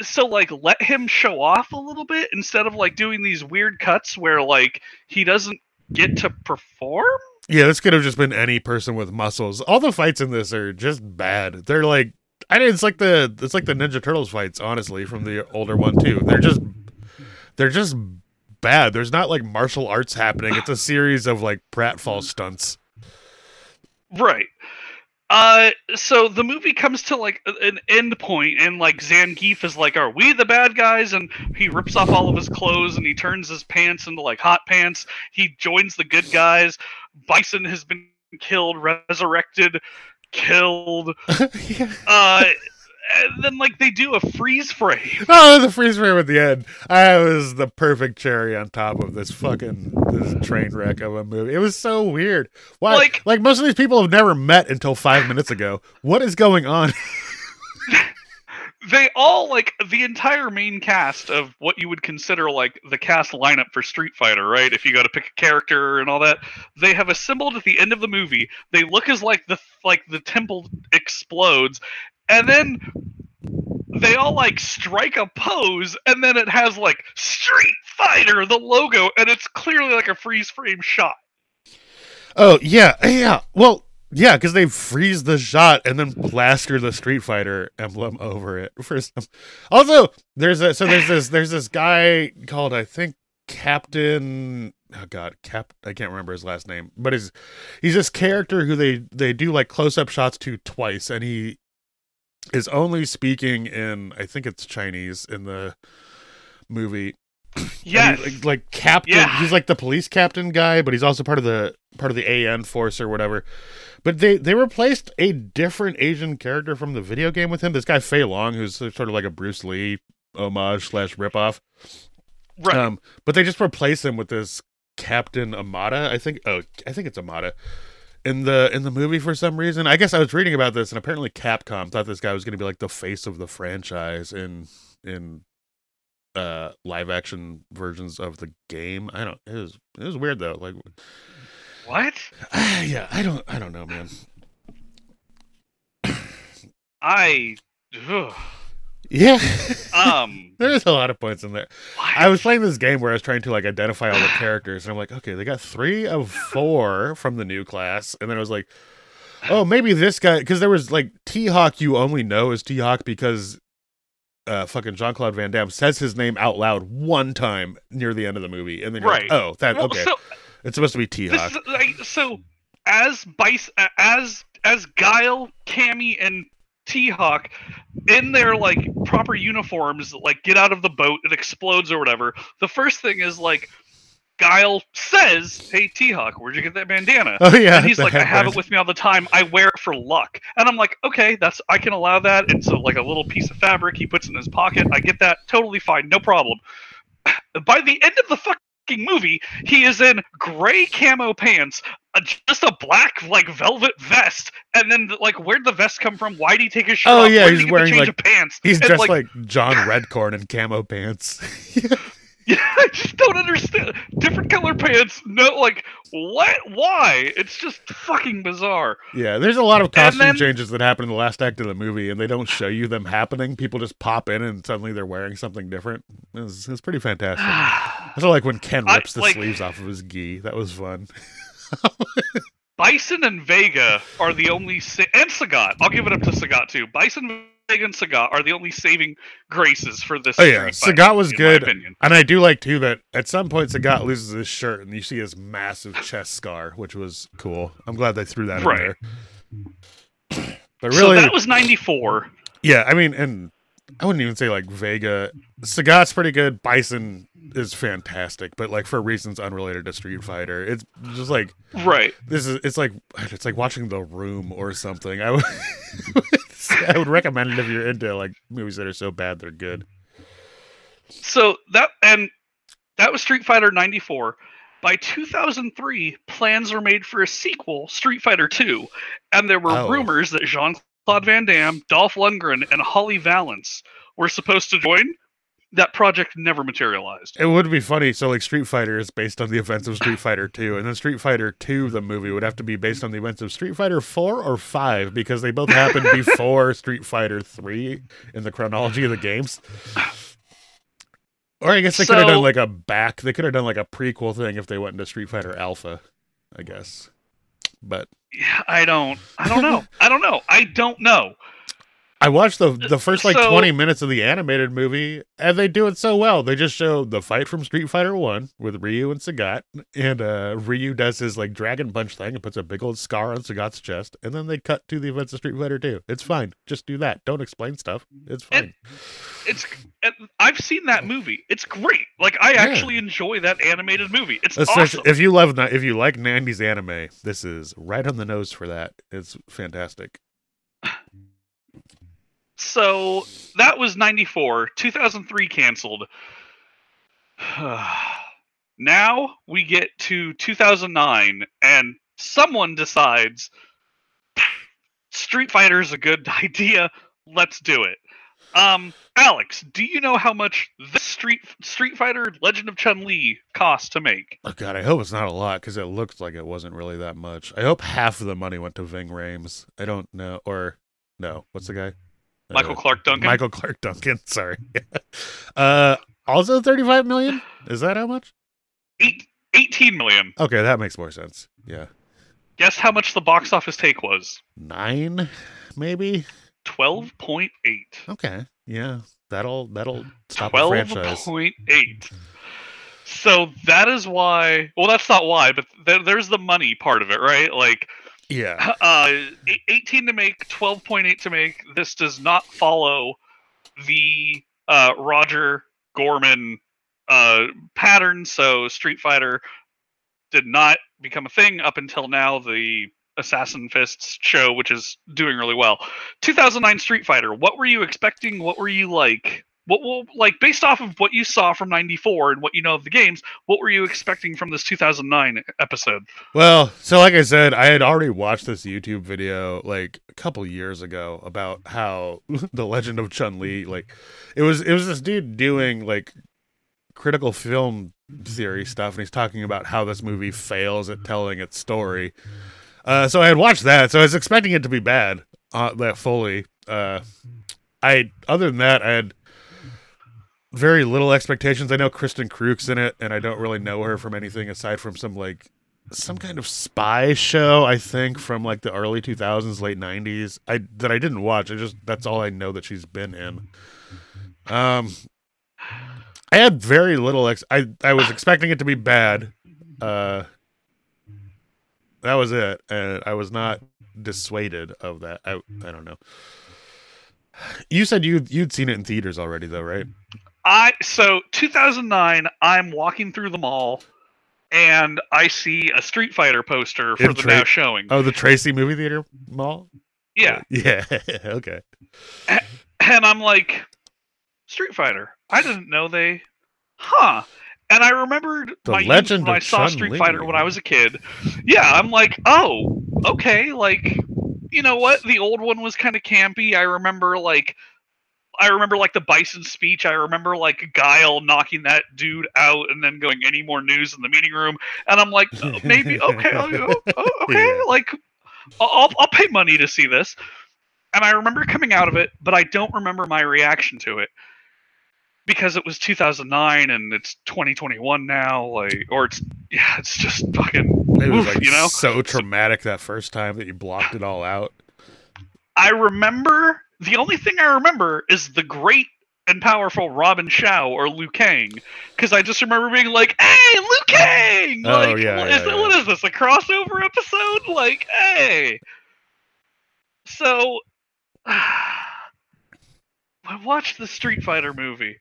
So like, let him show off a little bit instead of like doing these weird cuts where like he doesn't get to perform. Yeah, this could have just been any person with muscles. All the fights in this are just bad. They're like I mean, it's like the it's like the Ninja Turtles fights, honestly, from the older one too. They're just they're just bad. There's not like martial arts happening. It's a series of like pratfall stunts. Right. Uh, so the movie comes to like an end point, and like Zangief is like, "Are we the bad guys?" And he rips off all of his clothes and he turns his pants into like hot pants. He joins the good guys. Bison has been killed, resurrected, killed. yeah. Uh, and then like they do a freeze frame. Oh, the freeze frame at the end. I was the perfect cherry on top of this fucking this train wreck of a movie. It was so weird. Why? Like- like most of these people have never met until five minutes ago. What is going on? They all like the entire main cast of what you would consider like the cast lineup for Street Fighter, right? If you got to pick a character and all that, they have assembled at the end of the movie. They look as like the like the temple explodes, and then they all like strike a pose, and then it has like Street Fighter, the logo, and it's clearly like a freeze frame shot. Oh yeah, yeah. Well, yeah, because they freeze the shot and then plaster the Street Fighter emblem over it for some. Also, there's a so there's this there's this guy called I think Captain. Oh God, Cap. I can't remember his last name, but he's he's this character who they they do like close up shots to twice, and he is only speaking in I think it's Chinese in the movie. He- like, like captain. Yeah. He's like the police captain guy, but he's also part of the part of the AN force or whatever. But they they replaced a different Asian character from the video game with him. This guy Fei Long, who's sort of like a Bruce Lee homage slash ripoff. Right. Um, but they just replace him with this Captain Amada. I think. Oh, I think it's Amada. In the in the movie for some reason, I guess I was reading about this, and apparently Capcom thought this guy was going to be like the face of the franchise in in uh live action versions of the game. I don't. It was it was weird though. Like, what? yeah, I don't I don't know, man. I. ugh. Yeah, Um. there's a lot of points in there. I was playing this game where I was trying to like identify all the characters, and I'm like, okay, they got three of four from the new class, and then I was like, oh, maybe this guy, because there was like T Hawk, you only know as T Hawk because uh, fucking Jean Claude Van Damme says his name out loud one time near the end of the movie, and then you're like, Right. oh, that Well, okay, so- it's supposed to be T Hawk. like, so, as Bice, as as Guile, Cammy, and T Hawk in their like proper uniforms, like get out of the boat, it explodes or whatever. The first thing is like. Guile says, "Hey T Hawk, where'd you get that bandana?" Oh, yeah, and he's like, "I have it with me all the time. I wear it for luck." And I'm like, "Okay, that's I can allow that. It's a, like a little piece of fabric he puts in his pocket. I get that, totally fine, no problem." By the end of the fucking movie, he is in gray camo pants, just a black like velvet vest, and then like where'd the vest come from? Why'd he take his shirt Oh off? yeah, Where did he's he wearing change like of pants. he's And, dressed like, John Redcorn in camo pants. Yeah, I just don't understand. Different color pants. No, like what? Why? It's just fucking bizarre. Yeah, there's a lot of costume then- changes that happen in the last act of the movie, and they don't show you them happening. People just pop in, and suddenly they're wearing something different. It's, it's pretty fantastic. I also like when Ken I- rips the like- sleeves off of his gi. That was fun. Bison and Vega are the only sa- and Sagat. I'll give it up to Sagat too. Bison, and Sagat are the only saving graces for this. Oh yeah, Sagat was good, and I do like too that at some point Sagat loses his shirt, and you see his massive chest scar, which was cool. I'm glad they threw that Right. in there. But so really, that was '94. Yeah, I mean, and I wouldn't even say like Vega. Sagat's pretty good. Bison is fantastic, but like for reasons unrelated to Street Fighter, it's just like Right. this is it's like it's like watching The Room or something. I would I would recommend it if you're into like movies that are so bad they're good. So that and that was Street Fighter '94. By 2003, plans were made for a sequel, Street Fighter 2, and there were Oh. rumors that Jean Claude Van Damme, Dolph Lundgren, and Holly Valance were supposed to join. That project never materialized. It would be funny. So like Street Fighter is based on the events of Street Fighter 2, and then Street Fighter 2, the movie, would have to be based on the events of Street Fighter 4 or 5 because they both happened before Street Fighter 3 in the chronology of the games. Or I guess they could have done like a back. They could have done like a prequel thing if they went into Street Fighter Alpha, I guess. But Yeah, I don't. I don't know. I don't know. I don't know. I watched the the first like So- 20 minutes of the animated movie, and they do it so well. They just show the fight from Street Fighter One with Ryu and Sagat, and uh, Ryu does his like dragon punch thing and puts a big old scar on Sagat's chest, and then they cut to the events of Street Fighter Two. It's fine. Just do that. Don't explain stuff. It's fine. It's. and I've seen that movie. It's great. Like I Yeah. actually enjoy that animated movie. It's Especially- awesome. If you love if you like '90s anime, this is right on the nose for that. It's fantastic. So that was 94. 2003 canceled. now we get to 2009, and someone decides Street Fighter is a good idea. Let's do it. Um, Alex, do you know how much this Street Street Fighter Legend of Chun Li cost to make? Oh God, I hope it's not a lot because it looked like it wasn't really that much. I hope half of the money went to Ving Rhames. I don't know, or no, what's the guy? Michael Clarke Duncan. Michael Clarke Duncan. Sorry. uh, also thirty-five million. Is that how much? Eight, 18 million. Okay, that makes more sense. Yeah, Guess how much the box office take was? nine, maybe. 12.8. Okay, yeah, that'll that'll stop the franchise. 12.8. So that is why. Well, that's not why, but there, there's the money part of it, right? Like, Yeah. uh, 18 to make, 12.8 to make. This does not follow the uh, Roger Corman uh, pattern. So Street Fighter did not become a thing up until now. The Assassin Fists show, which is doing really well. 2009 Street Fighter. What were you expecting? What were you like? What will like based off of what you saw from '94 and what you know of the games? What were you expecting from this 2009 episode? Well, so like I said, I had already watched this YouTube video like a couple years ago about how the Legend of Chun Li, like it was it was this dude doing like critical film theory stuff, and he's talking about how this movie fails at telling its story. Uh, so I had watched that, so I was expecting it to be bad. Uh, that fully. Uh, I other than that, I had very little expectations. I know Kristin Kreuk's in it, and I don't really know her from anything aside from some like some kind of spy show. I think from like the early two thousands, late nineties. I that I didn't watch. I just that's all I know that she's been in. Um, I had very little. Ex- I I was expecting it to be bad. Uh, that was it, and I was not dissuaded of that. I I don't know. You said you you'd seen it in theaters already, though, right? I so 2009. I'm walking through the mall, and I see a Street Fighter poster for In the Tra- now showing. Oh, the Tracy movie theater mall. Yeah, Yeah. okay. and I'm like, Street Fighter. I didn't know they, huh? And I remembered The my Legend when I saw Chun-Li. Street Fighter when I was a kid. Yeah, I'm like, oh, okay, like, you know what? The old one was kind of campy. I remember like. I remember like the Bison speech. I remember like Guile knocking that dude out and then going any more news in the meeting room. And I'm like, uh, oh, maybe okay, oh, oh, okay, Yeah. like I'll I'll pay money to see this. And I remember coming out of it, but I don't remember my reaction to it because it was 2009 and it's 2021 now. Like, or it's yeah, it's just fucking. It was like you know, so traumatic that first time that you blocked it all out. I remember the only thing I remember is the great and powerful Robin Shou or Liu Kang, because I just remember being like, "Hey, Liu Kang! Oh, Like, yeah, what yeah, is yeah. what is this? A crossover episode? Like, hey!" So, I watched the Street Fighter movie.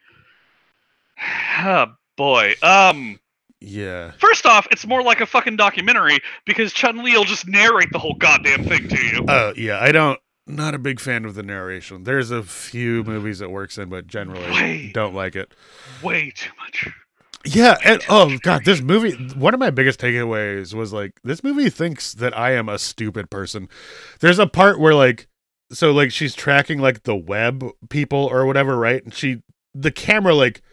Oh boy. Um. Yeah. First off, it's more like a fucking documentary because Chun Li will just narrate the whole goddamn thing to you. Oh yeah. I don't. Not a big fan of the narration. There's a few movies it works in, but generally Wait. don't like it. Way too much. Yeah, and oh god, this movie. One of my biggest takeaways was like this movie thinks that I am a stupid person. There's a part where like, so like she's tracking like the web people or whatever, right? And she, the camera like,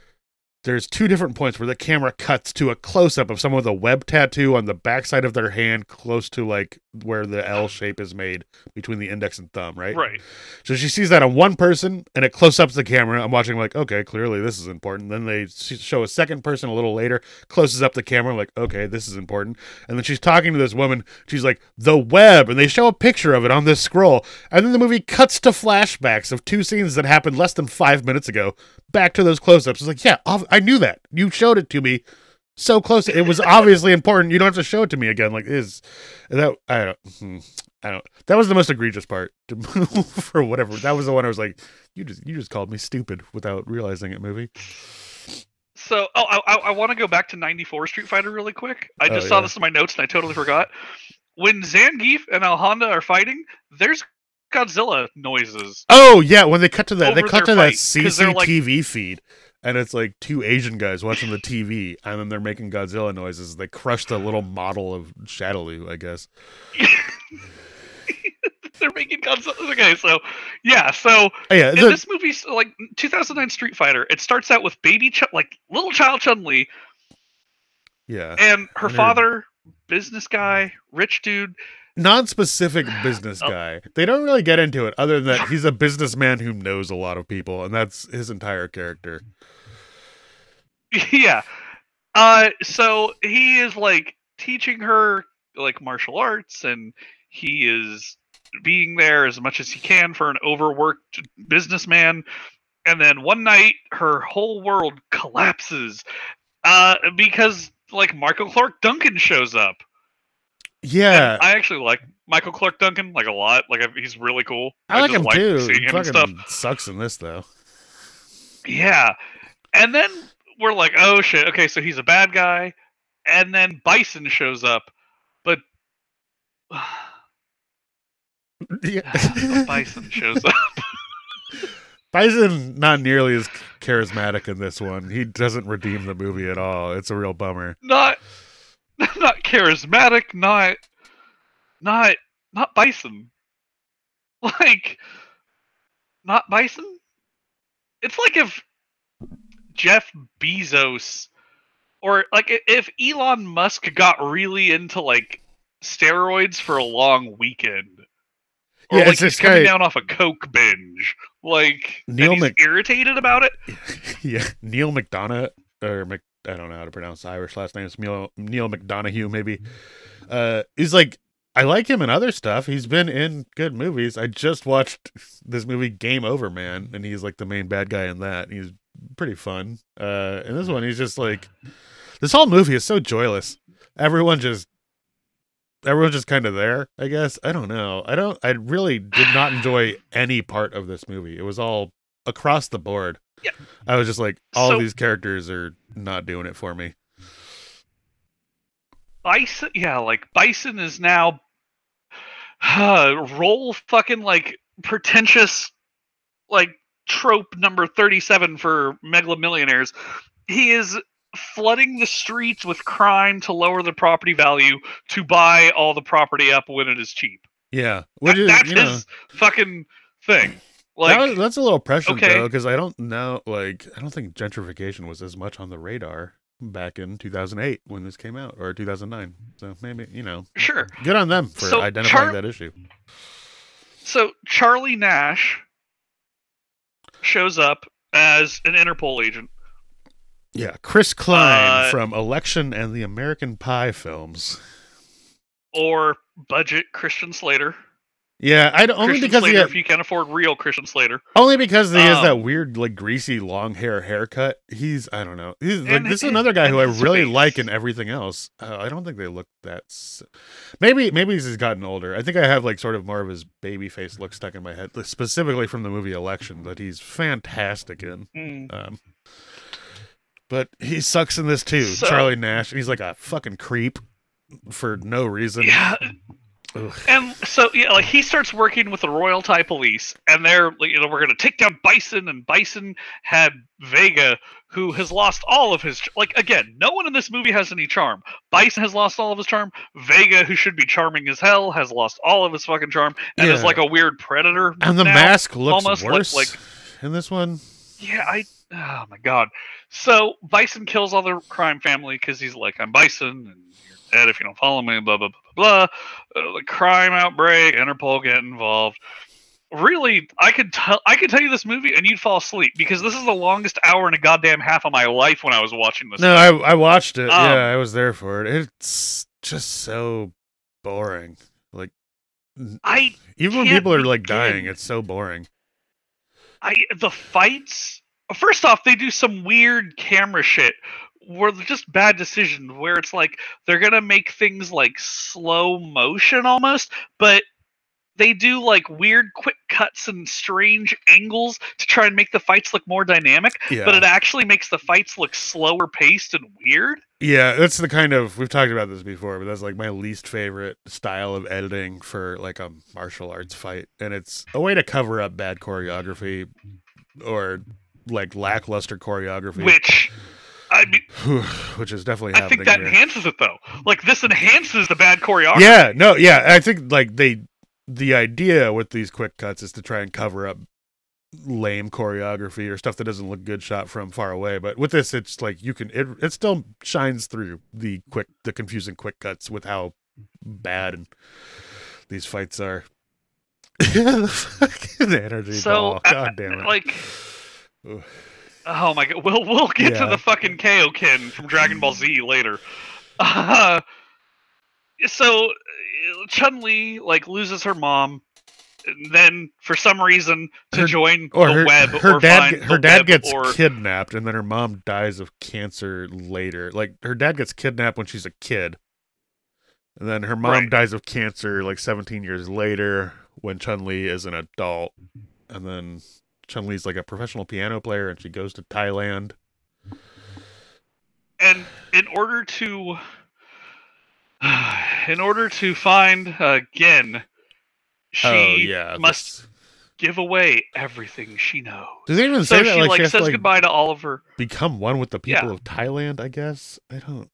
there's two different points where the camera cuts to a close up of someone with a web tattoo on the backside of their hand, close to like where the L shape is made between the index and thumb, right? Right. So she sees that on one person, and it close ups the camera. I'm watching, like, okay, clearly this is important. Then they show a second person a little later, closes up the camera, like, okay, this is important. And then she's talking to this woman. She's like, the web, and they show a picture of it on this scroll. And then the movie cuts to flashbacks of two scenes that happened less than five minutes ago, back to those close ups. It's like, yeah, I knew that. You showed it to me so close. It was obviously important. You don't have to show it to me again. Like, is that I don't. hmm. I don't. That was the most egregious part for whatever. That was the one I was like, you just you just called me stupid without realizing it. Movie. So, oh, I, I, I want to go back to '94 Street Fighter really quick. I Oh, just saw yeah. this in my notes and I totally forgot. When Zangief and Al Honda are fighting, there's Godzilla noises. Oh yeah, when they cut to that, they cut to that fight, 'cause they're like- CCTV feed, and it's like two Asian guys watching the TV, and then they're making Godzilla noises. They crushed a little model of Shadaloo, I guess. They're making Godzilla. Okay, so yeah, so Oh, yeah, in the- this movie, so, like 2009 Street Fighter, it starts out with baby, Ch- like little child Chun Li, yeah. and her And her- father, business guy, rich dude. non-specific business Oh. guy. They don't really get into it, other than that he's a businessman who knows a lot of people, and that's his entire character. yeah. Uh so he is like teaching her like martial arts and he is being there as much as he can for an overworked businessman and then one night her whole world collapses uh because like Michael Clarke Duncan shows up. Yeah, I actually like Michael Clarke Duncan like a lot. Like he's really cool. I like just him too. Seeing him and stuff. sucks in this though. Yeah. And then we're like, oh shit, okay, so he's a bad guy. And then Bison shows up. But Yeah. Bison shows up. Bison not nearly as charismatic in this one. He doesn't redeem the movie at all. It's a real bummer. Not not charismatic, not not not Bison. Like not Bison? It's like if Jeff Bezos or like if Elon Musk got really into like steroids for a long weekend. Or Yeah, like it's he's this coming guy- down off a coke binge. Like Neal Mc- irritated about it. yeah, Neal McDonough or Mc, I don't know how to pronounce Irish last name. It's Neal, Neal McDonough, maybe. Uh, he's like, I like him in other stuff. He's been in good movies. I just watched this movie Game Over Man, and he's like the main bad guy in that. He's pretty fun. Uh, in this one, he's just like, this whole movie is so joyless. Everyone just. Everyone's just kind of there, I guess. I don't know. I don't. I really did not enjoy any part of this movie. It was all across the board. Yeah. I was just like, all So- these characters are not doing it for me. Bison, yeah, like Bison is now uh, roll fucking like pretentious, like trope number thirty-seven for megalomillionaires. He is flooding the streets with crime to lower the property value to buy all the property up when it is cheap. Yeah, which That- is that's you know his fucking thing. Like, that was, that's a little prescient okay. though, because I don't know, like I don't think gentrification was as much on the radar back in 2008 when this came out, or 2009. So maybe you know, sure. good on them for So, identifying Char- that issue. So Charlie Nash shows up as an Interpol agent. Yeah, Chris Klein Uh, from Election and the American Pie films. or budget Christian Slater. Yeah, I only Christian because Slater, he if you can afford real Christian Slater. Only because he has Um, that weird, like greasy, long hair haircut. He's I don't know. He's like And- this is another guy who I really face. like in everything else. Uh, I don't think they look that. S- maybe maybe he's gotten older. I think I have like sort of more of his baby face look stuck in my head, specifically from the movie Election that he's fantastic in. Mm. Um, but he sucks in this too, So- Charlie Nash. He's like a fucking creep for no reason. Yeah, Ugh. and so yeah, like he starts working with the Royal Thai Police, and they're like, you know, we're gonna take down Bison, and Bison had Vega, who has lost all of his like again, no one in this movie has any charm. Bison has lost all of his charm. Vega, who should be charming as hell, has lost all of his fucking charm, and is like a weird predator. And the now, mask looks almost like- worse like in this one. Yeah, I. Oh my god. So Bison kills all the crime family because he's like, I'm Bison, and you're if you don't follow me. Blah blah blah blah. blah. Uh, the crime outbreak. Interpol get involved. Really, I could tell. I could tell you this movie, and you'd fall asleep because this is the longest hour and a goddamn half of my life when I was watching this. No, I I watched it. Um, yeah, I was there for it. It's just so boring. Like I even when people are like begin. dying, it's so boring. I the fights. First off, they do some weird camera shit they're just bad decisions. Where it's like they're gonna make things like slow motion almost, but they do like weird quick cuts and strange angles to try and make the fights look more dynamic. Yeah. But it actually makes the fights look slower paced and weird. Yeah, that's the kind of we've talked about this before, but that's like my least favorite style of editing for like a martial arts fight, and it's a way to cover up bad choreography or like lackluster choreography, Which I mean, which is definitely I think that here. enhances it though. Like this enhances the bad choreography. Yeah, no, yeah. I think like they the idea with these quick cuts is to try and cover up lame choreography or stuff that doesn't look good shot from far away. But with this, it's like you can it it still shines through the quick the confusing quick cuts with how bad and these fights are. the fucking energy So ball. uh, God damn it. like. Ugh. Oh my god, we'll we'll get Yeah. to the fucking Kaioken from Dragon Ball Z later. Uh, so Chun Li like loses her mom, and then for some reason to Her- join or the her, web her or dad find her dad gets or kidnapped and then her mom dies of cancer later like her dad gets kidnapped when she's a kid And then her mom Right. dies of cancer like 17 years later when Chun Li is an adult. And then Chun Li's like a professional piano player and she goes to Thailand. and in order to in order to find Gen, she oh, yeah. must give away everything she knows. Does it even So say she? Like, like she says to like, goodbye to Oliver. become one with the people Yeah. of Thailand, I guess? I don't.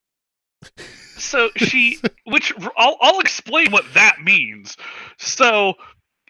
So she, which I'll, I'll explain what that means. So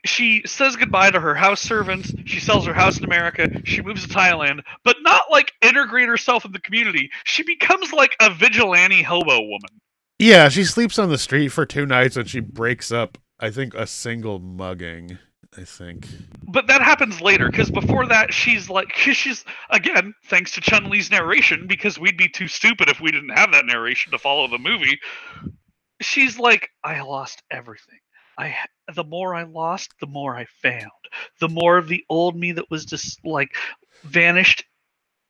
she says goodbye to her house servants. She sells her house in America. She moves to Thailand, but not like integrate herself in the community. She becomes like a vigilante hobo woman. Yeah, she sleeps on the street for two nights and she breaks up, I think, a single mugging. I think. But that happens later, because before that, she's like, cause she's again, thanks to Chun Li's narration, because we'd be too stupid if we didn't have that narration to follow the movie. She's like, I lost everything. I the more I lost, the more I found. The more of the old me that was just like vanished,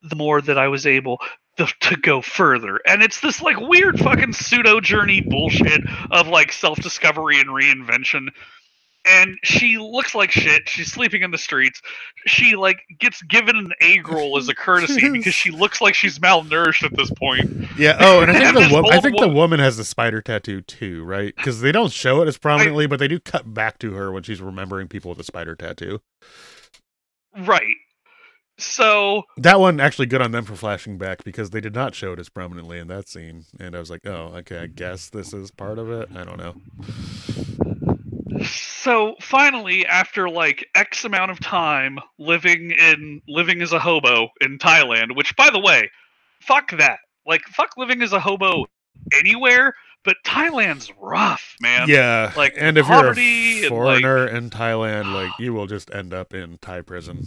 the more that I was able to, to go further. And it's this like weird fucking pseudo journey bullshit of like self discovery and reinvention and she looks like shit. She's sleeping in the streets. She like gets given an egg roll as a courtesy because she looks like she's malnourished at this point. Yeah. Oh, and I think And the wo- I think the woman- woman has the spider tattoo too, right? Because they don't show it as prominently, but they do cut back to her when she's remembering people with a spider tattoo. Right. So That one actually good on them for flashing back because they did not show it as prominently in that scene, and I was like, oh, okay, I guess this is part of it. I don't know. So finally after like x amount of time living in living as a hobo in Thailand, which by the way, fuck that. Like fuck living as a hobo anywhere, but Thailand's rough, man. yeah, like, and if poverty you're a foreigner in Thailand, like you will just end up in Thai prison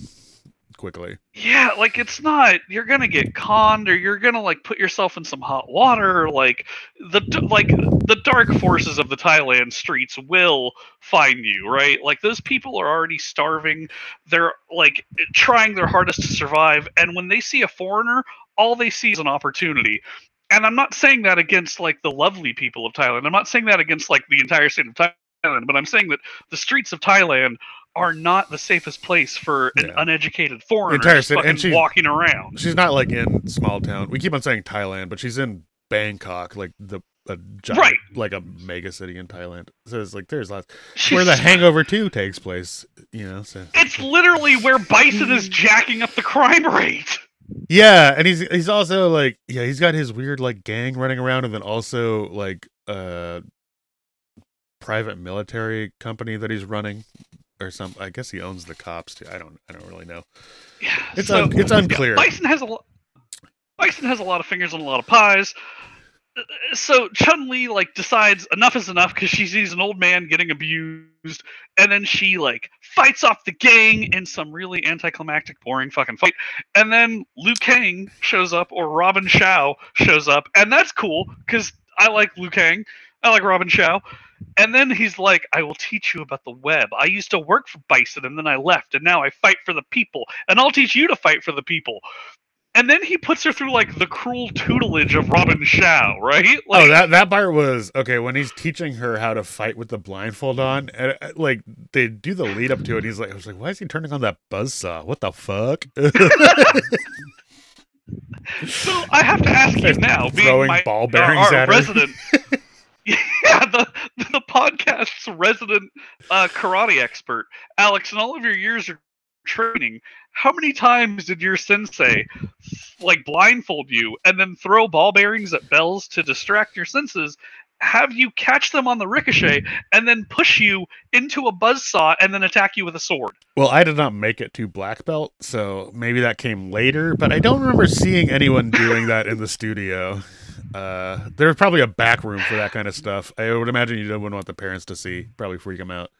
quickly. Yeah, like it's not. You're gonna get conned, or you're gonna like put yourself in some hot water. Like the like the dark forces of the Thailand streets will find you, right? Like those people are already starving. They're like trying their hardest to survive, and when they see a foreigner, all they see is an opportunity. And I'm not saying that against like the lovely people of Thailand. I'm not saying that against like the entire state of Thailand, but I'm saying that the streets of Thailand are not the safest place for an Yeah. uneducated foreigner entire city- and she's- walking around. She's not like in small town. We keep on saying Thailand, but she's in Bangkok, like the a giant, Right. like a mega city in Thailand. So it's like there's lots She's- where the Hangover Two takes place. You know, so It's literally where Bison is jacking up the crime rate. yeah, and he's he's also like yeah, he's got his weird like gang running around, and then also like uh private military company that he's running or some. I guess he owns the cops too. I don't I don't really know. Yeah, It's so- un, it's unclear. Bison has a lot. Bison has a lot of fingers on a lot of pies. Uh, So Chun Li like decides enough is enough because she sees an old man getting abused, and then she like fights off the gang in some really anticlimactic, boring fucking fight. And then Liu Kang shows up, or Robin Shou shows up, and that's cool because I like Liu Kang. I like Robin Shou. And then he's like, I will teach you about the web. I used to work for Bison and then I left and now I fight for the people. And I'll teach you to fight for the people. And then he puts her through like the cruel tutelage of Robin Shou, right? Like, oh, that that part was okay when he's teaching her how to fight with the blindfold on. And, uh, like they do the lead up to it. And He's like, I was like, why is he turning on that buzzsaw? What the fuck? So I have to ask you now, being my, ball bearings our, at her. resident, yeah, the the podcast's resident uh, karate expert, Alex. In all of your years of training, how many times did your sensei like blindfold you and then throw ball bearings at bells to distract your senses? Have you catch them on the ricochet and then push you into a buzzsaw and then attack you with a sword? well, I did not make it to black belt, so maybe that came later. But I don't remember seeing anyone doing that in the studio. Uh, there probably a back room for that kind of stuff. I would imagine you wouldn't want the parents to see. Probably freak them out.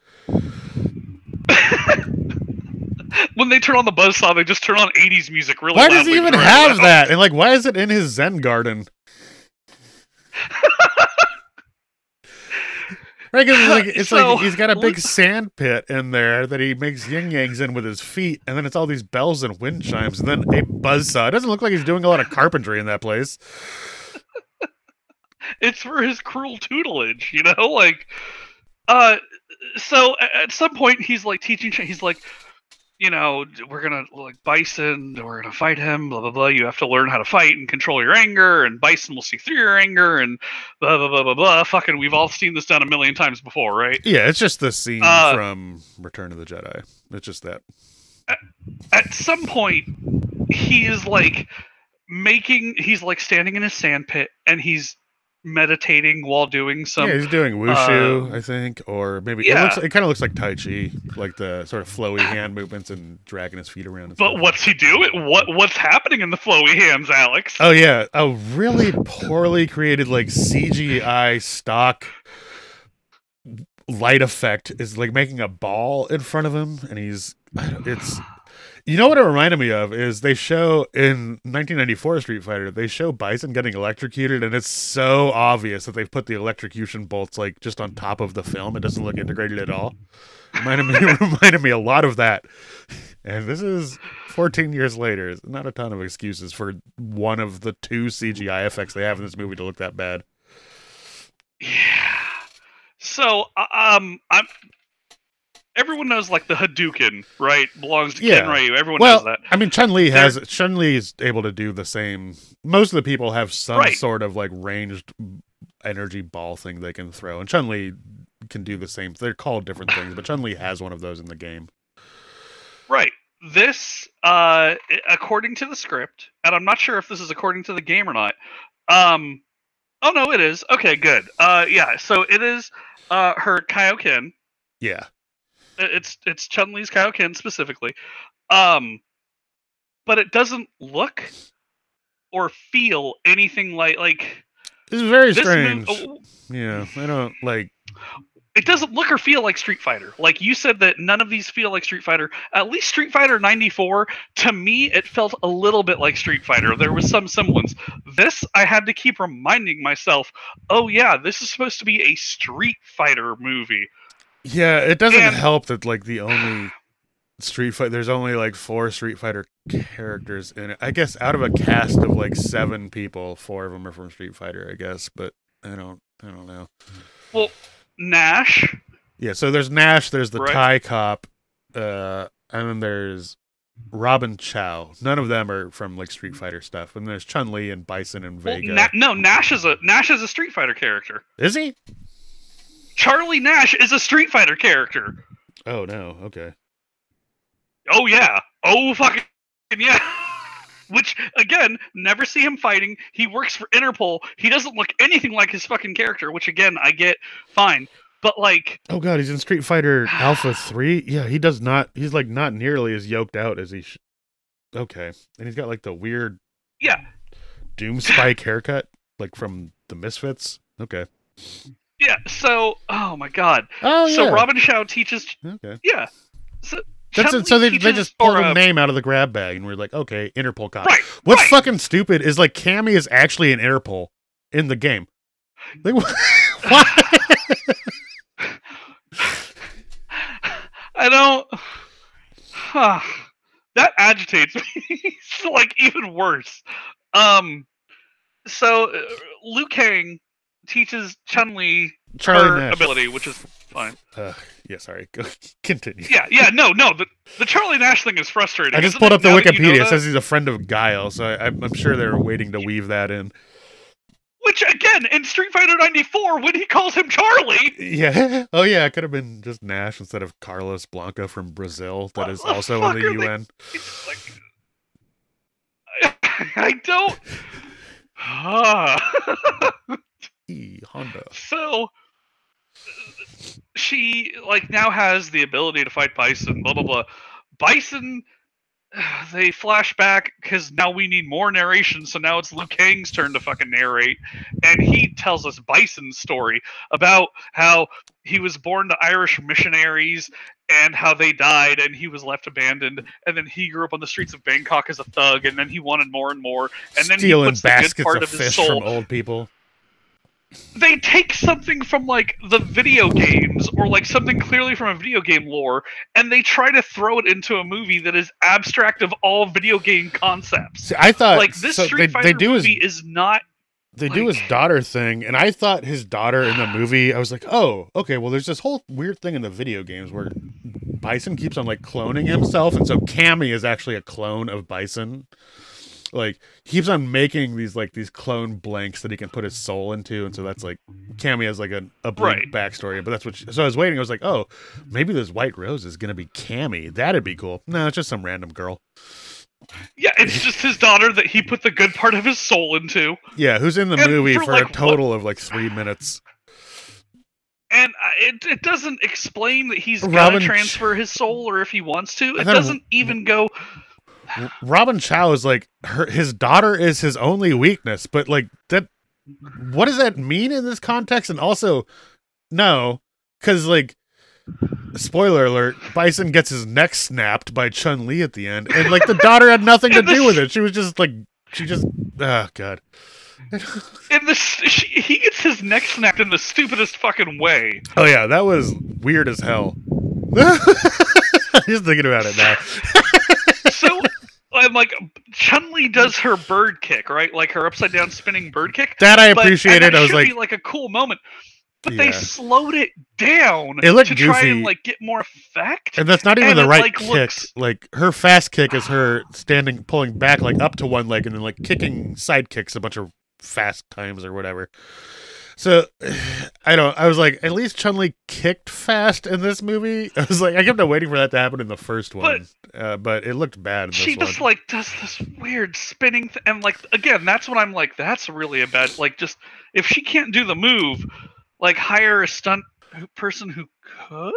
When they turn on the buzzsaw, they just turn on 80s music really Why does he even have that? And like, why is it in his Zen garden? Right, 'cause it's like it's So, like he's got a big sand pit in there that he makes yin yangs in with his feet, and then it's all these bells and wind chimes, and then a buzzsaw. It doesn't look like he's doing a lot of carpentry in that place. It's for his cruel tutelage, you know, like uh so at some point he's like teaching he's like you know, we're gonna like Bison, we're gonna fight him, blah blah blah. You have to learn how to fight and control your anger, and Bison will see through your anger, and blah blah blah blah blah. Fucking, we've all seen this done a million times before, right? Yeah, it's just the scene Uh, from Return of the Jedi. It's just that. At some point, he is like making, he's like standing in his sand pit, and he's meditating while doing some. yeah, he's doing wushu, um, I think, or maybe it yeah. looks. It kind of looks like Tai Chi, like the sort of flowy hand movements and dragging his feet around. But what's he doing? What what's happening in the flowy hands, Alex? Oh yeah, a really poorly created like CGI stock light effect is like making a ball in front of him, and he's it's. You know what it reminded me of is they show in 1994 Street Fighter they show Bison getting electrocuted and it's so obvious that they've put the electrocution bolts like just on top of the film. It doesn't look integrated at all. Reminded me reminded me a lot of that. And this is 14 years later. Not a ton of excuses for one of the two CGI effects they have in this movie to look that bad. Yeah. So, uh, um, I'm. Everyone knows like the Hadouken, right? Belongs to Yeah. Ken Ryu. Everyone well, knows that. I mean, Chun Li has Chun Li is able to do the same. Most of the people have some Right. sort of like ranged energy ball thing they can throw, and Chun Li can do the same. They're called different things, but Chun Li has one of those in the game. Right. This, uh, according to the script, and I'm not sure if this is according to the game or not. Um, oh no, it is. Okay, good. Uh, yeah. So it is, uh, her Kaioken. Yeah, It's it's Chun Li's Kaioken specifically. Um, but it doesn't look or feel anything like like this is very strange. mov- Yeah, I don't like. it doesn't look or feel like Street Fighter. Like you said that none of these feel like Street Fighter. At least Street Fighter 94 to me it felt a little bit like Street Fighter. There was some semblance. This I had to keep reminding myself, "Oh yeah, this is supposed to be a Street Fighter movie." Yeah, it doesn't And- help that like the only Street Fighter. There's only like four Street Fighter characters in it. I guess out of a cast of like seven people, four of them are from Street Fighter. I guess, but I don't. I don't know. Well, Nash, Yeah, so there's Nash, there's the Right. Thai cop, uh, and then there's Robin Chow. None of them are from like Street Fighter stuff. And there's Chun Li and Bison and well, Na- no, Nash is a Nash is a Street Fighter character. Is he? Charlie Nash is a Street Fighter character. Oh no. Okay. Oh yeah. Oh fucking yeah. Which again, never see him fighting. He works for Interpol. He doesn't look anything like his fucking character, which again I get fine. But like Oh god, he's in Street Fighter Alpha Three. Yeah, he does not. He's like not nearly as yoked out as he. Sh- okay, and he's got like the weird yeah, Doom Spike haircut, like from the Misfits. Okay. Yeah. So oh my god. Oh so yeah. Robin Shou teaches Okay. yeah. So That's it. So they, they just pulled a name out of the grab bag, and we're like, okay, Interpol cop. Right. What's right. fucking stupid is like Cammy is actually an Interpol in the game. Like, what? I don't. Huh. that agitates me. it's like even worse. Um. So uh, Liu Kang teaches Chun Li Charlie her Nash. ability, which is fine. Uh, yeah, sorry. Go, continue. Yeah, yeah, no, no. The the Charlie Nash thing is frustrating. I just pulled up the that you know Wikipedia. It says he's a friend of Guile, so I, I'm, I'm sure they were waiting to weave that in. Which again, in Street Fighter '94, when he calls him Charlie, Yeah. Oh, yeah. It could have been just Nash instead of Carlos Blanka from Brazil, that is also in the they- UN. it's like I don't. Honda. so she like now has the ability to fight Bison. Blah blah blah. Bison. They flash back because now we need more narration. So now it's Liu Kang's turn to fucking narrate, and he tells us Bison's story about how he was born to Irish missionaries and how they died, and he was left abandoned. And then he grew up on the streets of Bangkok as a thug, and then he wanted more and more. And then Stealing he puts the good baskets part of of his fish soul from old people. They take something from like the video games or like something clearly from a video game lore and they try to throw it into a movie that is abstract of all video game concepts. See, I thought like this so Street they, Fighter they do is movie is not they do his daughter thing, and I thought his daughter in the movie. I was like, oh, okay. Well, there's this whole weird thing in the video games where Bison keeps on like cloning himself, and so Cammy is actually a clone of Bison. Like he keeps on making these like these clone blanks that he can put his soul into, and so that's like Cammy has like a, a blank backstory. But that's what. She, so I was waiting. I was like, oh, maybe this White Rose is gonna be Cammy. That'd be cool. No, it's just some random girl. Yeah, it's just his daughter that he put the good part of his soul into. Yeah, who's in the And movie for, for, like, a total of like three minutes. And uh, it, it doesn't explain that he's Robin gonna transfer his soul or if he wants to. It doesn't even go. Robin Chow is like her his daughter is his only weakness, but like that what does that mean in this context? And also, no, because like spoiler alert, Bison gets his neck snapped by Chun Li at the end, and like the daughter had nothing to do with it. She was just like she just oh god. In this, she, he gets his neck snapped in the stupidest fucking way. Oh yeah, that was weird as hell. just thinking about it now. So, I'm like, Chun Li does her bird kick, right? Like her upside down spinning bird kick. That I But- appreciated. that I was like, be like a cool moment. But Yeah. they slowed it down It looked to try and like get more effect. And that's not even And the right like, kick. looks- Like her fast kick is her standing, pulling back like up to one leg, and then like kicking side kicks a bunch of fast times or whatever. So I don't. I was like, at least Chun Li kicked fast in this movie. I was like, I kept on waiting for that to happen in the first one, but, uh, but it looked bad she one. just like does this weird spinning th- and like again that's what i'm like that's really a bad like just if she can't do the move like hire a stunt person who could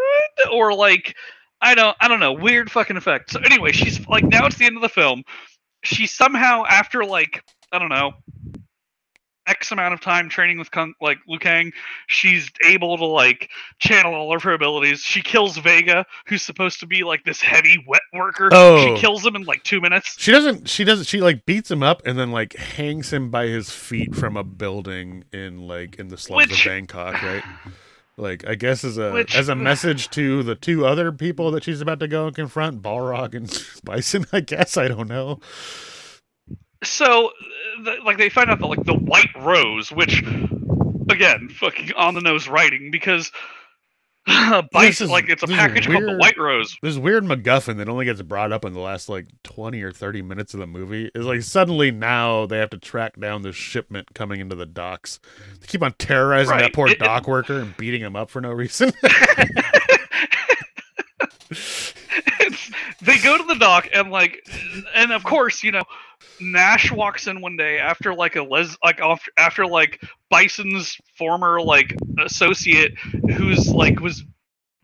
or like i don't i don't know weird fucking effect so anyway she's like now it's the end of the film she somehow after like i don't know X amount of time training with Kung, like Liu Kang, she's able to like channel all of her abilities. She kills Vega, who's supposed to be like this heavy wet worker. Oh. She kills him in like two minutes. She doesn't. She doesn't. She like beats him up and then like hangs him by his feet from a building in like in the slums Which- of Bangkok, right? Like I guess as a Which- as a message to the two other people that she's about to go and confront, Balrog and Bison. I guess I don't know. So, uh, the, like, they find out that like the White Rose, which again, fucking on the nose writing because. Bison, is- like it's a package called the. White Rose. This weird MacGuffin that only gets brought up in the last like twenty or thirty minutes of the movie is like suddenly now they have to track down this shipment coming into the docks. They keep on terrorizing that poor It- it- dock worker and beating him up for no reason. It's- they go to the dock and like, and of course, you know, Nash walks in one day after like a les like after, after like Bison's former like associate who's like was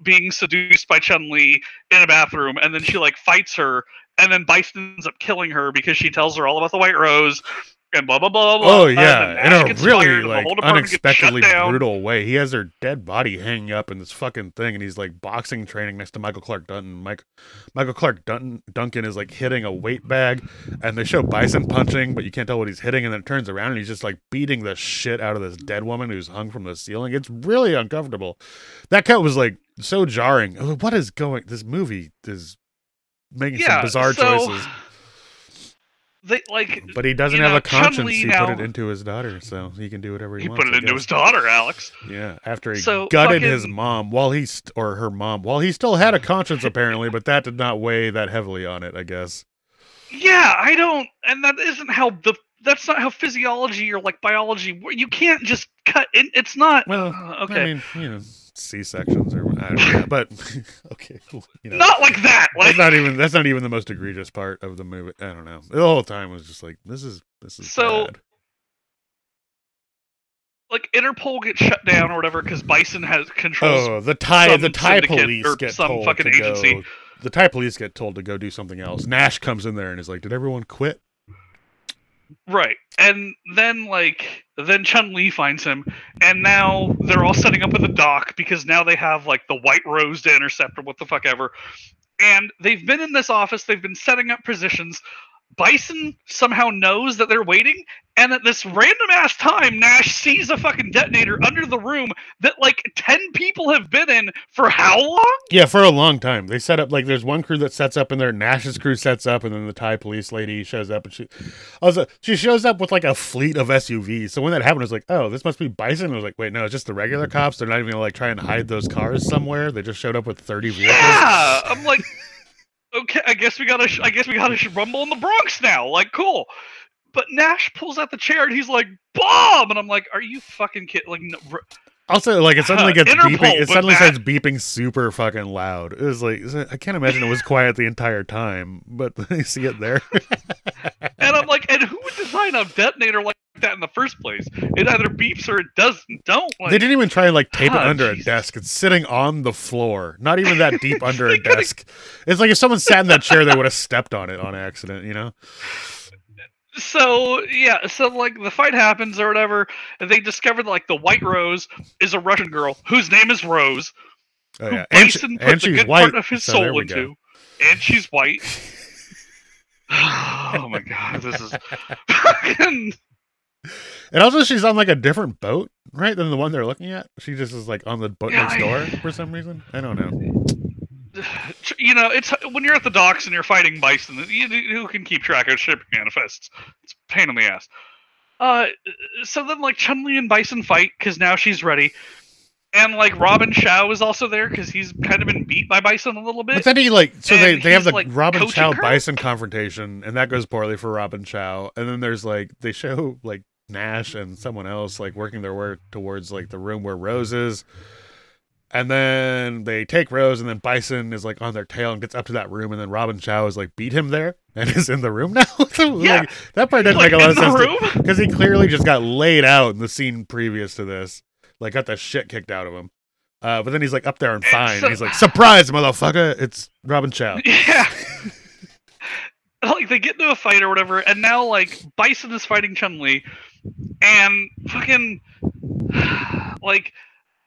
being seduced by Chun Li in a bathroom, and then she like fights her, and then Bison ends up killing her because she tells her all about the White Rose. And blah blah blah blah. Oh yeah, in a really like whole department gets shut unexpectedly brutal way. He has her dead body hanging up in this fucking thing, and he's like boxing training next to Michael Clarke Duncan. Mike, Michael Clarke Duncan, Duncan is like hitting a weight bag, and they show Bison punching, but you can't tell what he's hitting, and then it turns around and he's just like beating the shit out of this dead woman who's hung from the ceiling. It's really uncomfortable. That cut was like so jarring. What is going? This movie is making some bizarre so, choices. They like, But he doesn't have know, a conscience. Chun-Li He now- put it into his daughter, so he can do whatever he, he wants. He put it into his daughter, Alex. Yeah, after he So, gutted his mom while he st- or her mom while he still had a conscience apparently, but that did not weigh that heavily on it. I guess. Yeah, I don't, and that isn't how the. That's not how physiology or like biology. You can't just cut. In, it's not. Well, uh, okay. I mean, you know, C sections or I don't know, but okay. You know, not like that. Like that's not even that's not even the most egregious part of the movie. I don't know. The whole time was just like this is this is So, bad. like Interpol gets shut down or whatever because Bison has controls. Oh, the Thai the Thai police get some told fucking to agency. go. The Thai police get told to go do something else. Nash comes in there and is like, "Did everyone quit?" Right. And then like then Chun Li finds him and now they're all setting up at the dock because now they have like the white rose to intercept or what the fuck ever. And they've been in this office, they've been setting up positions. Bison somehow knows that they're waiting, and at this random ass time, Nash sees a fucking detonator under the room that like ten people have been in for how long? Yeah, for a long time. They set up like there's one crew that sets up and there Nash's crew sets up and then the Thai police lady shows up and she also she shows up with like a fleet of SUVs. So when that happened, I was like, oh, this must be Bison. I was like, wait, no, it's just the regular cops. They're not even gonna like try and hide those cars somewhere. They just showed up with 30 vehicles. Yeah, I'm like, okay, I guess we gotta, sh- I guess we got a sh- rumble in the Bronx now. Like, cool. But Nash pulls out the chair and he's like, "Bomb!" And I'm like, "Are you fucking kidding?" Like, no, Also, like it suddenly Uh, gets Interpol, beeping. It suddenly that- starts beeping super fucking loud. It was like I can't imagine it was quiet the entire time, but you see it there. and I'm like, and who would design a detonator like that in the first place? It either beeps or it doesn't. Don't. Like, they didn't even try and like tape it under a desk. It's sitting on the floor, not even that deep under a desk. It's like if someone sat in that chair, they would have stepped on it on accident. You know? so yeah, so like the fight happens or whatever, and they discover that, like the White Rose is a Russian girl whose name is Rose. Oh, who yeah. And, she- and she's good white. part of his so soul we go. into, and she's white. oh my god, this is fucking. And also, she's on like a different boat, right, than the one they're looking at. She just is like on the boat Yeah, next I- door for some reason. I don't know. You know, it's when you're at the docks and you're fighting bison. You, who can keep track of shipping manifests? It's a pain in the ass. Uh, so then like Chun Li and Bison fight because now she's ready, and like Robin Shou is also there because he's kind of been beat by Bison a little bit. But then he like so they they have the like, Robin Chow? Bison confrontation, and that goes poorly for Robin Chow. And then there's like they show like Nash and someone else like working their way towards like the room where Rose is. And then they take Rose, and then Bison is like on their tail and gets up to that room, and then Robin Chow is like beat him there and is in the room now. So, Yeah. like, that part didn't Like, make a lot of sense because he clearly just got laid out in the scene previous to this, like got the shit kicked out of him. Uh, but then he's like up there and fine. so- he's like, "Surprise, motherfucker! It's Robin Chow." Yeah. like they get into a fight or whatever, and now like Bison is fighting Chun Li, and fucking like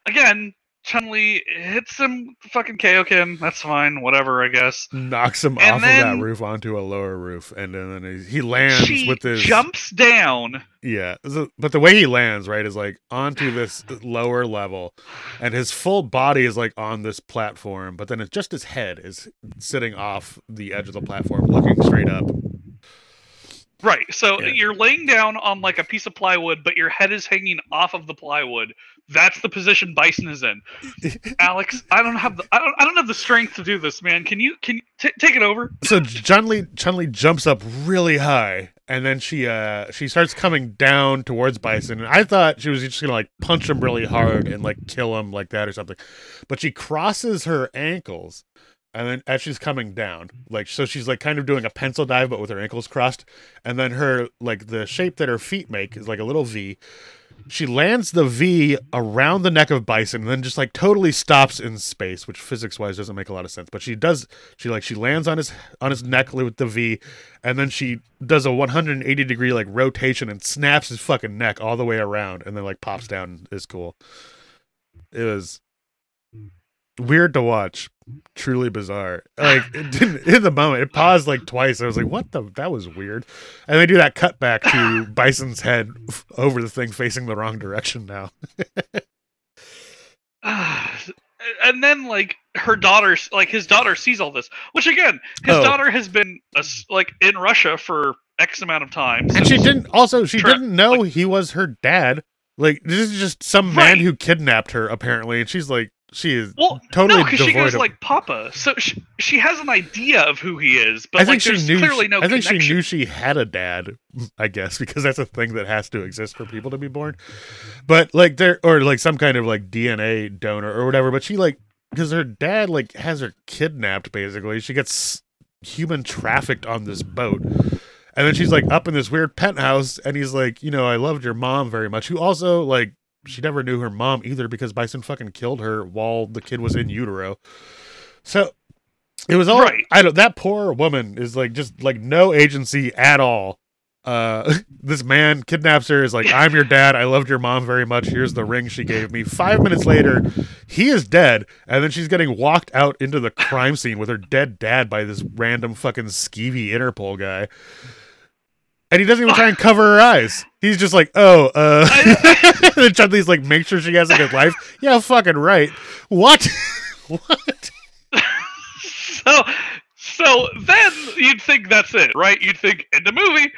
again, Chun Li hits him, fucking Kaioken. That's fine, whatever, I guess. knocks him And off of that roof onto a lower roof, and then he, he lands with his jumps down. yeah. But the way he lands, right, is like onto this lower level, and his full body is like on this platform, but then it's just his head is sitting off the edge of the platform, looking straight up. Right. So Yeah. you're laying down on like a piece of plywood, but your head is hanging off of the plywood. That's the position Bison is in. Alex, I don't have the I don't I don't have the strength to do this, man. Can you can you t- take it over? so Chun Li Chun Li jumps up really high, and then she uh she starts coming down towards Bison. And I thought she was just gonna like punch him really hard and like kill him like that or something, but she crosses her ankles, and then as she's coming down, like so she's like kind of doing a pencil dive but with her ankles crossed, and then her like the shape that her feet make is like a little V. She lands the V around the neck of Bison and then just like totally stops in space, which physics wise doesn't make a lot of sense. But she does she like she lands on his on his neck with the V and then she does a 180 degree like rotation and snaps his fucking neck all the way around and then like pops down is cool. It was weird to watch. Truly bizarre. Like it didn't, in the moment, it paused like twice. I was like, "What the? That was weird." And they do that cut back to Bison's head over the thing facing the wrong direction now. and then like her daughter like his daughter sees all this which again his Oh. daughter has been like in russia for x amount of time And she didn't. Also, she Tra- didn't know he was her dad. Like this is just some man who kidnapped her, apparently, and she's like, she is well totally no because she goes of. like papa so she, she has an idea of who he is but I like think she there's knew. clearly she- no I think connection she knew she had a dad. I guess because that's a thing that has to exist for people to be born. But like there, or like some kind of like DNA donor or whatever. But she like because her dad like has her kidnapped. Basically, she gets human trafficked on this boat. And then she's like up in this weird penthouse, and he's like, you know, I loved your mom very much. Who also like she never knew her mom either because Bison fucking killed her while the kid was in utero. So it was all Right. I don't. That poor woman is like just like no agency at all. uh, this man kidnaps her. Is like, I'm your dad. I loved your mom very much. Here's the ring she gave me. Five minutes later, he is dead, and then she's getting walked out into the crime scene with her dead dad by this random fucking skeevy Interpol guy. And he doesn't even try and cover her eyes. He's just like, oh, uh. and Chun-Li's like, make sure she has a good life. Yeah, fucking right. What? what? so so then you'd think that's it, right? You'd think in the movie,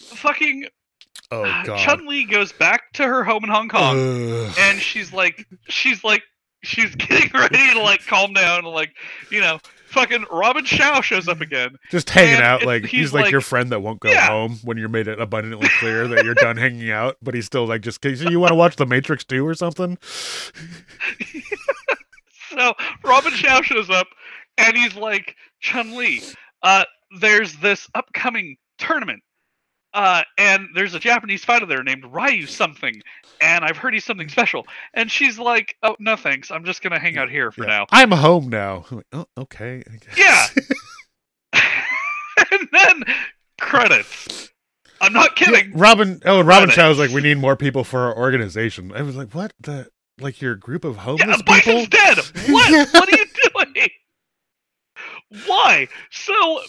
fucking Oh god. Chun Li goes back to her home in Hong Kong, Ugh. and she's like, she's like, she's getting ready to like calm down and like, you know, fucking Robin Shou shows up again. just hanging out it- like he's he's, like, like- your friend that won't go Yeah. home when you're made it abundantly clear that you're done hanging out, but he's still like just you want to watch The Matrix 2 or something? So Robin Shou shows up, and he's like, Chun Li, uh, there's this upcoming tournament. Uh, and there's a Japanese fighter there named Ryu something, and I've heard he's something special. And she's like, "Oh no, thanks. I'm just gonna hang out here for Yeah. now." I'm home now. I'm like, oh, okay. I guess. Yeah. and then credits. I'm not kidding. Robin oh and Robin. Chow was like, we need more people for our organization. I was like, what the like your group of Yeah, homeless people? Bison's dead. What? what are you doing? Why? So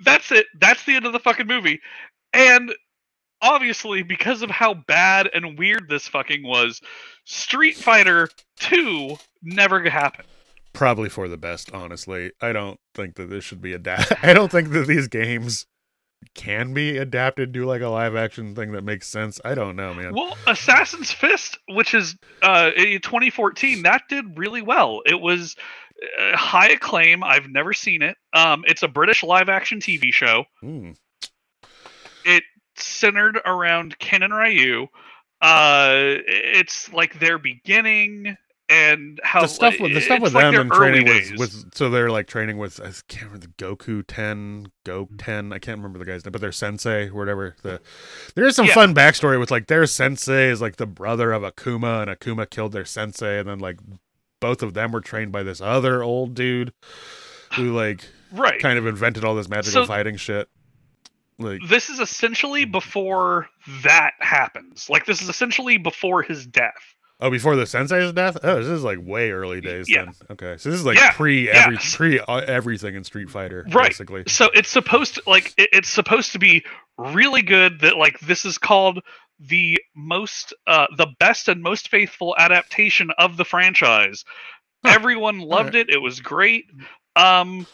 that's it. That's the end of the fucking movie. And obviously, because of how bad and weird this fucking was, Street Fighter 2 never happened. Probably for the best, honestly. I don't think that this should be adapted. I don't think that these games can be adapted to like a live action thing that makes sense. I don't know, man. Well, Assassin's Fist, which is uh, in 2014, that did really well. It was uh, high acclaim. I've never seen it. Um, it's a British live action TV show. Hmm. It centered around Ken and Ryu. Uh, it's like their beginning and how the stuff with the stuff with like them and training with, with so they're like training with I can't remember the Goku ten Go ten I can't remember the guy's name but their sensei or whatever the there is some Yeah. fun backstory with like their sensei is like the brother of Akuma and Akuma killed their sensei and then like both of them were trained by this other old dude who like right. kind of invented all this magical So- fighting shit like This is essentially before that happens. Like this is essentially before his death. oh before the sensei's death oh this is like way early days Yeah. then okay so this is like Yeah, pre every pre uh, everything in Street Fighter Right. basically So it's supposed to like it, it's supposed to be really good that like this is called the most uh the best and most faithful adaptation of the franchise. Everyone loved it. It was great. Um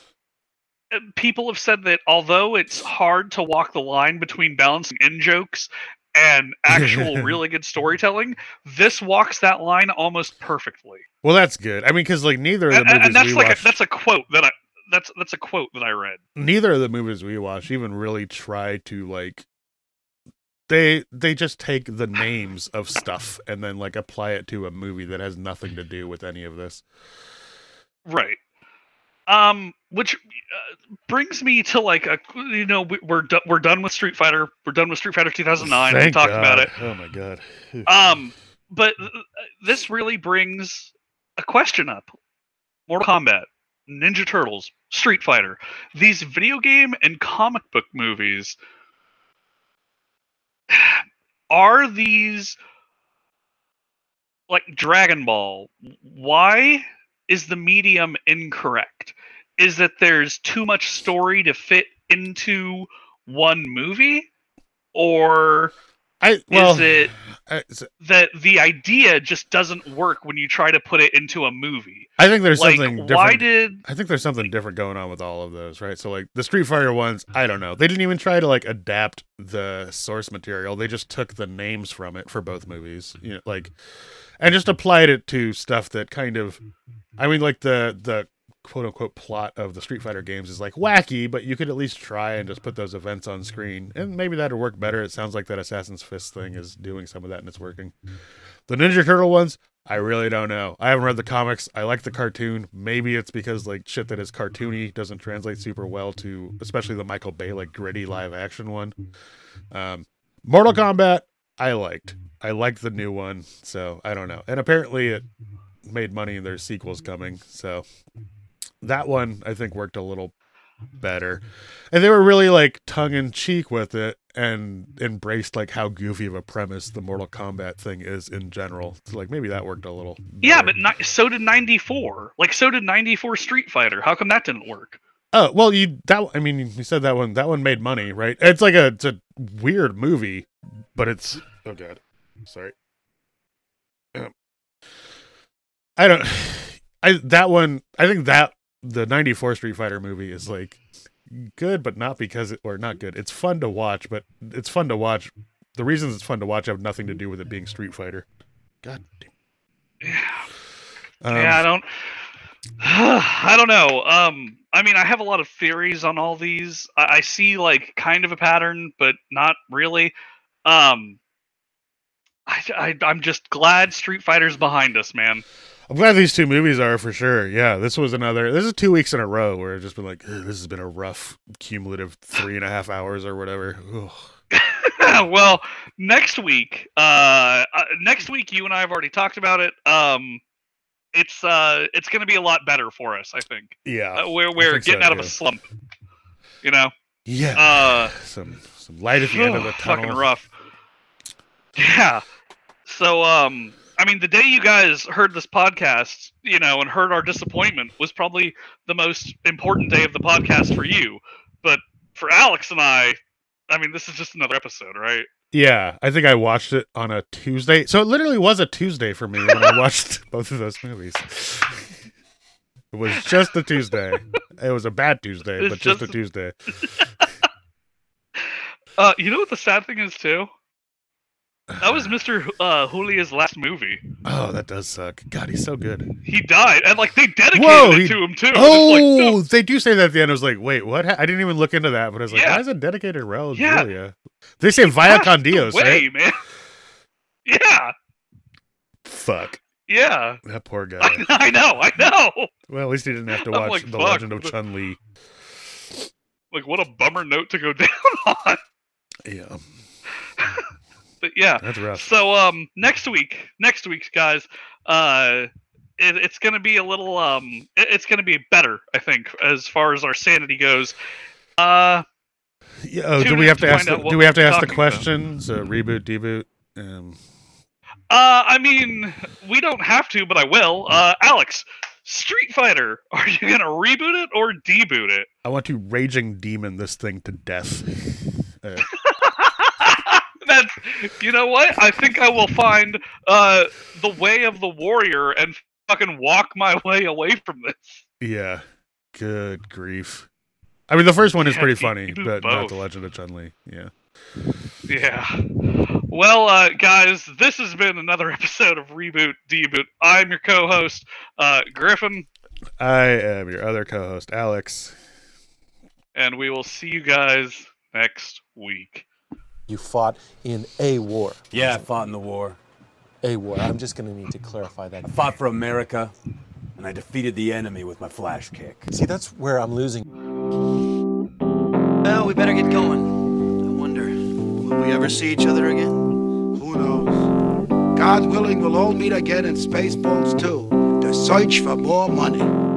people have said that although it's hard to walk the line between balancing in jokes and actual really good storytelling, this walks that line almost perfectly. Well, that's good. I mean, because like neither of the And, movies and that's like watched, a, that's a quote that I that's that's a quote that I read. neither of the movies we watched even really try to like. They they just take the names of stuff and then like apply it to a movie that has nothing to do with any of this. Right. Um, which uh, brings me to like a you know we, we're do- we're done with Street Fighter. We're done with Street Fighter 2009. we Thank talked about it. Oh my god. Um, but uh, this really brings a question up: Mortal Kombat, Ninja Turtles, Street Fighter, these video game and comic book movies. Are these like Dragon Ball? Why is the medium incorrect? Is that there's too much story to fit into one movie? Or I well, is it I, so- that the idea just doesn't work when you try to put it into a movie? I think there's like, something different. why did I think there's something different going on with all of those, right? So like the Street Fighter ones, I don't know. They didn't even try to like adapt the source material. They just took the names from it for both movies. You know, like and just applied it to stuff that kind of I mean like the the quote unquote plot of the Street Fighter games is like wacky, but you could at least try and just put those events on screen. And maybe that'd work better. It sounds like that Assassin's Fist thing is doing some of that and it's working. The Ninja Turtle ones, I really don't know. I haven't read the comics. I like the cartoon. Maybe it's because like shit that is cartoony doesn't translate super well to especially the Michael Bay like gritty live action one. Um Mortal Kombat, I liked. I liked the new one, so I don't know. And apparently it made money and there's sequels coming. So that one I think worked a little better. Mm-hmm. And they were really like tongue in cheek with it and embraced like how goofy of a premise the Mortal Kombat thing is in general. So like maybe that worked a little. Yeah, but ni- so did 94. Like so did 94 Street Fighter. How come that didn't work? Oh well, you that I mean you said that one that one made money, right? It's like a it's a weird movie, but it's oh god, sorry. I don't. I that one. I think that the '94 Street Fighter movie is like good, but not because it or not good. It's fun to watch, but it's fun to watch. The reasons it's fun to watch have nothing to do with it being Street Fighter. God damn. Um, yeah, I don't. I don't know. Um, I mean, I have a lot of theories on all these. I, I see like kind of a pattern, but not really. Um, I, I, I'm just glad Street Fighter's behind us, man. I'm glad these two movies are for sure. Yeah, this was another. This is two weeks in a row where I've just been like, this has been a rough cumulative three and a half hours or whatever. Well, next week, uh, uh, next week, you and I have already talked about it. Um, it's uh, it's going to be a lot better for us, I think. Yeah, Uh, we're we're think so, getting out of a slump. You know. Yeah, Uh, some some light at the end of the tunnel. fucking rough. Yeah. So, um, I mean, the day you guys heard this podcast, you know, and heard our disappointment was probably the most important day of the podcast for you. But for Alex and I, I mean, this is just another episode, right? Yeah, I think I watched it on a Tuesday. So it literally was a Tuesday for me when I watched both of those movies. It was just a Tuesday. It was a bad Tuesday, It's but just, just a Tuesday. Uh, you know what the sad thing is too? That was Mr. Uh, Julia's last movie. Oh, that does suck. God, he's so good. He died, and like they dedicated Whoa, it to him too. Oh, like, no, they do say that at the end. I was like, wait, what? I didn't even look into that, but I was like, Yeah. why is it dedicated to Raul Yeah. Julia? They say Via passed con Dios, right? man. Yeah, Fuck. yeah. That poor guy. I know, I know. well, at least he didn't have to watch like, The fuck. Legend of Chun Li. Like, what a bummer note to go down on. Yeah, But yeah. that's rough. So um, next week, next week, guys, uh, it, it's gonna be a little um, it, it's gonna be better, I think, as far as our sanity goes. Uh, Yeah, oh, do we have to ask? The, do we have to ask the questions? Uh, reboot, deboot. Um, uh, I mean, we don't have to, but I will. Uh, Alex, Street Fighter, are you gonna reboot it or deboot it? I want to raging demon this thing to death. Uh, That's you know what? I think I will find uh the way of the warrior and fucking walk my way away from this. yeah, good grief. I mean, the first one is Yeah, pretty funny, but not the. Legend of Chun Li. Yeah. Yeah. Well, uh, guys, this has been another episode of Reboot Deboot. I'm your co-host, uh, Griffin, I am your other co-host, Alex. and we will see you guys next week. You fought in a war. Yeah, I fought in the war. A war. I'm just going to need to clarify that. I fought for America, and I defeated the enemy with my flash kick. See, that's where I'm losing. Well, we better get going. I wonder, will we ever see each other again? Who knows? God willing, we'll all meet again in Spaceballs 2 to search for more money.